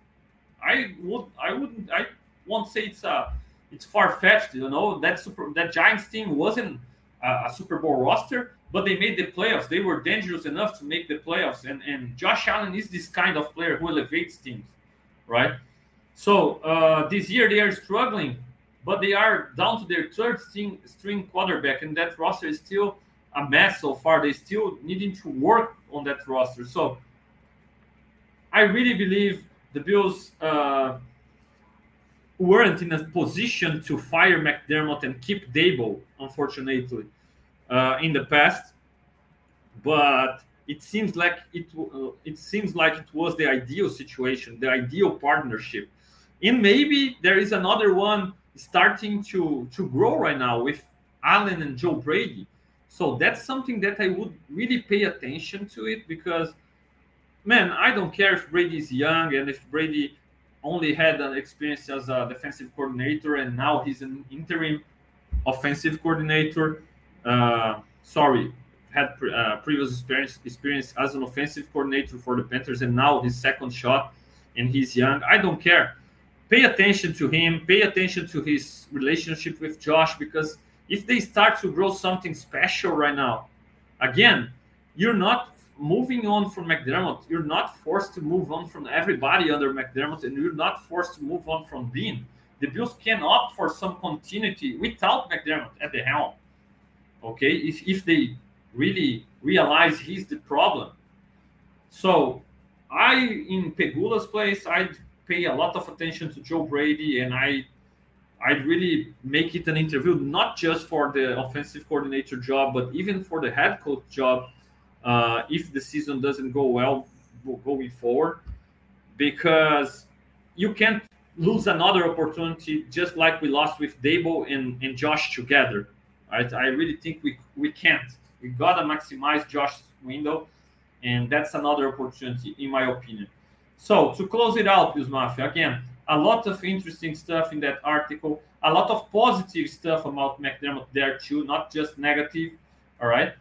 I would, I wouldn't, I won't say it's a, it's far fetched. You know that super, that Giants team wasn't a, a Super Bowl roster, but they made the playoffs. They were dangerous enough to make the playoffs, and and Josh Allen is this kind of player who elevates teams, right? So uh, this year they are struggling, but they are down to their third string, string quarterback, and that roster is still a mess so far. They still needing to work on that roster. So I really believe the Bills uh, weren't in a position to fire McDermott and keep Daboll, unfortunately, uh, in the past. But it seems like it uh, it seems like it was the ideal situation, the ideal partnership, and maybe there is another one starting to to grow right now with Allen and Joe Brady. So that's something that I would really pay attention to it because, man, I don't care if Brady is young and if Brady only had an experience as a defensive coordinator and now he's an interim offensive coordinator. Uh, sorry, had pre- uh, previous experience experience as an offensive coordinator for the Panthers and now his second shot and he's young. I don't care. Pay attention to him. Pay attention to his relationship with Josh because if they start to grow something special right now, again, you're not moving on from McDermott. You're not forced to move on from everybody under McDermott, and you're not forced to move on from Beane. The Bills can opt for some continuity without McDermott at the helm. Okay, if, if they really realize he's the problem. So I in Pegula's place, I'd pay a lot of attention to Joe Brady and I I'd really make it an interview not just for the offensive coordinator job, but even for the head coach job. Uh, if the season doesn't go well going forward, because you can't lose another opportunity just like we lost with Daboll and, and Josh together. Right? I really think we we can't. We gotta maximize Josh's window, and that's another opportunity, in my opinion. So to close it out, Bills Mafia, again, a lot of interesting stuff in that article, a lot of positive stuff about McDermott there too, not just negative. All right.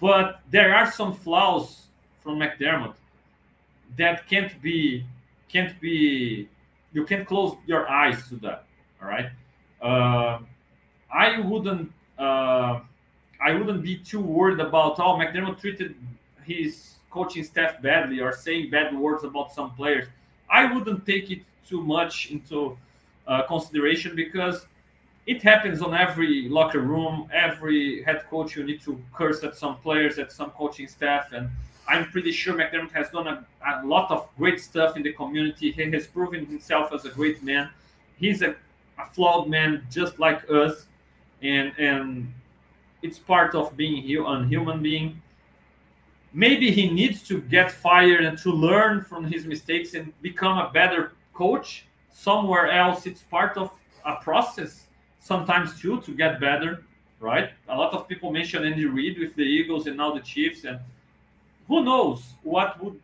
But there are some flaws from McDermott that can't be can't be you can't close your eyes to that. All right. Uh, I wouldn't uh, I wouldn't be too worried about how McDermott treated his coaching staff badly or saying bad words about some players. I wouldn't take it too much into uh, consideration because it happens on every locker room, every head coach. You need to curse at some players, at some coaching staff, and I'm pretty sure McDermott has done a, a lot of great stuff in the community. He has proven himself as a great man. He's a, a flawed man, just like us, and and it's part of being a human being maybe he needs to get fired and to learn from his mistakes and become a better coach somewhere else. It's part of a process sometimes too to get better, right? A lot of people mention Andy Reid with the Eagles and now the Chiefs, and who knows what would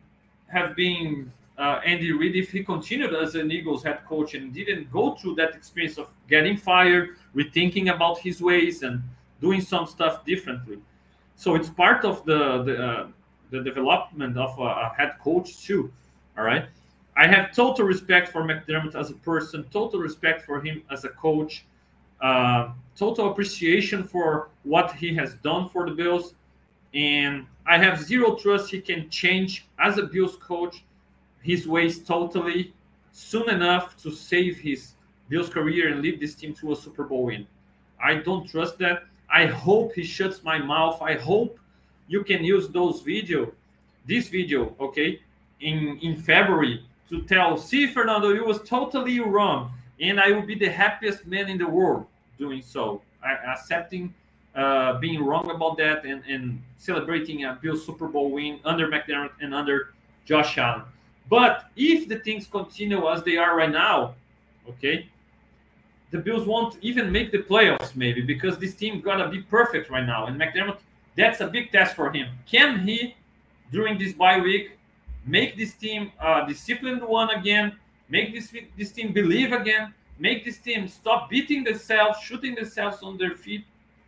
have been uh, Andy Reid if he continued as an Eagles head coach and didn't go through that experience of getting fired, rethinking about his ways, and doing some stuff differently. So it's part of the the, uh, the development of a, a head coach too. All right. I have total respect for McDermott as a person, total respect for him as a coach, uh, total appreciation for what he has done for the Bills. And I have zero trust he can change as a Bills coach his ways totally soon enough to save his Bills career and lead this team to a Super Bowl win. I don't trust that. I hope he shuts my mouth. I hope you can use those video, this video, okay, in in February to tell, see, Fernando, you was totally wrong, and I will be the happiest man in the world doing so, I, accepting uh, being wrong about that and, and celebrating a Bill Super Bowl win under McDermott and under Josh Allen. But if the things continue as they are right now, okay, the Bills won't even make the playoffs maybe because this team gotta be perfect right now. And McDermott, that's a big test for him. Can he, during this bye week, make this team a disciplined one again, make this this team believe again, make this team stop beating themselves, shooting themselves on their feet.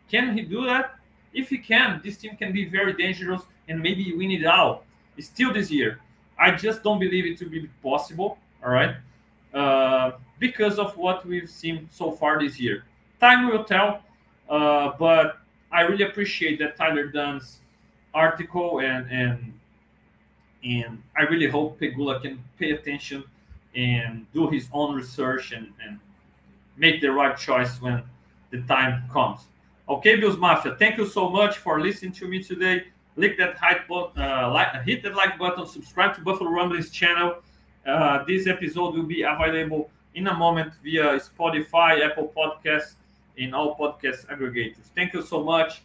Can he do that? If he can, this team can be very dangerous and maybe win it out still this year. I just don't believe it to be possible. All right, uh, because of what we've seen so far this year. Time will tell. Uh, but I really appreciate that Tyler Dunne's article and and and I really hope Pegula can pay attention and do his own research and, and make the right choice when the time comes. Okay, Bills Mafia, thank you so much for listening to me today. Click that hype button, uh, like, hit that like button, subscribe to Buffalo Rumblings channel. Uh, this episode will be available in a moment via Spotify, Apple Podcasts, in all podcast aggregators. Thank you so much.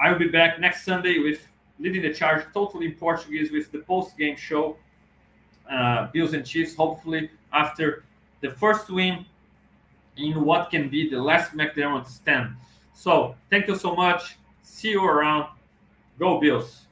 I will be back next Sunday with leading the charge totally in Portuguese with the post game show, uh, Bills and Chiefs. Hopefully, after the first win in what can be the last McDermott stand. So, thank you so much. See you around. Go Bills.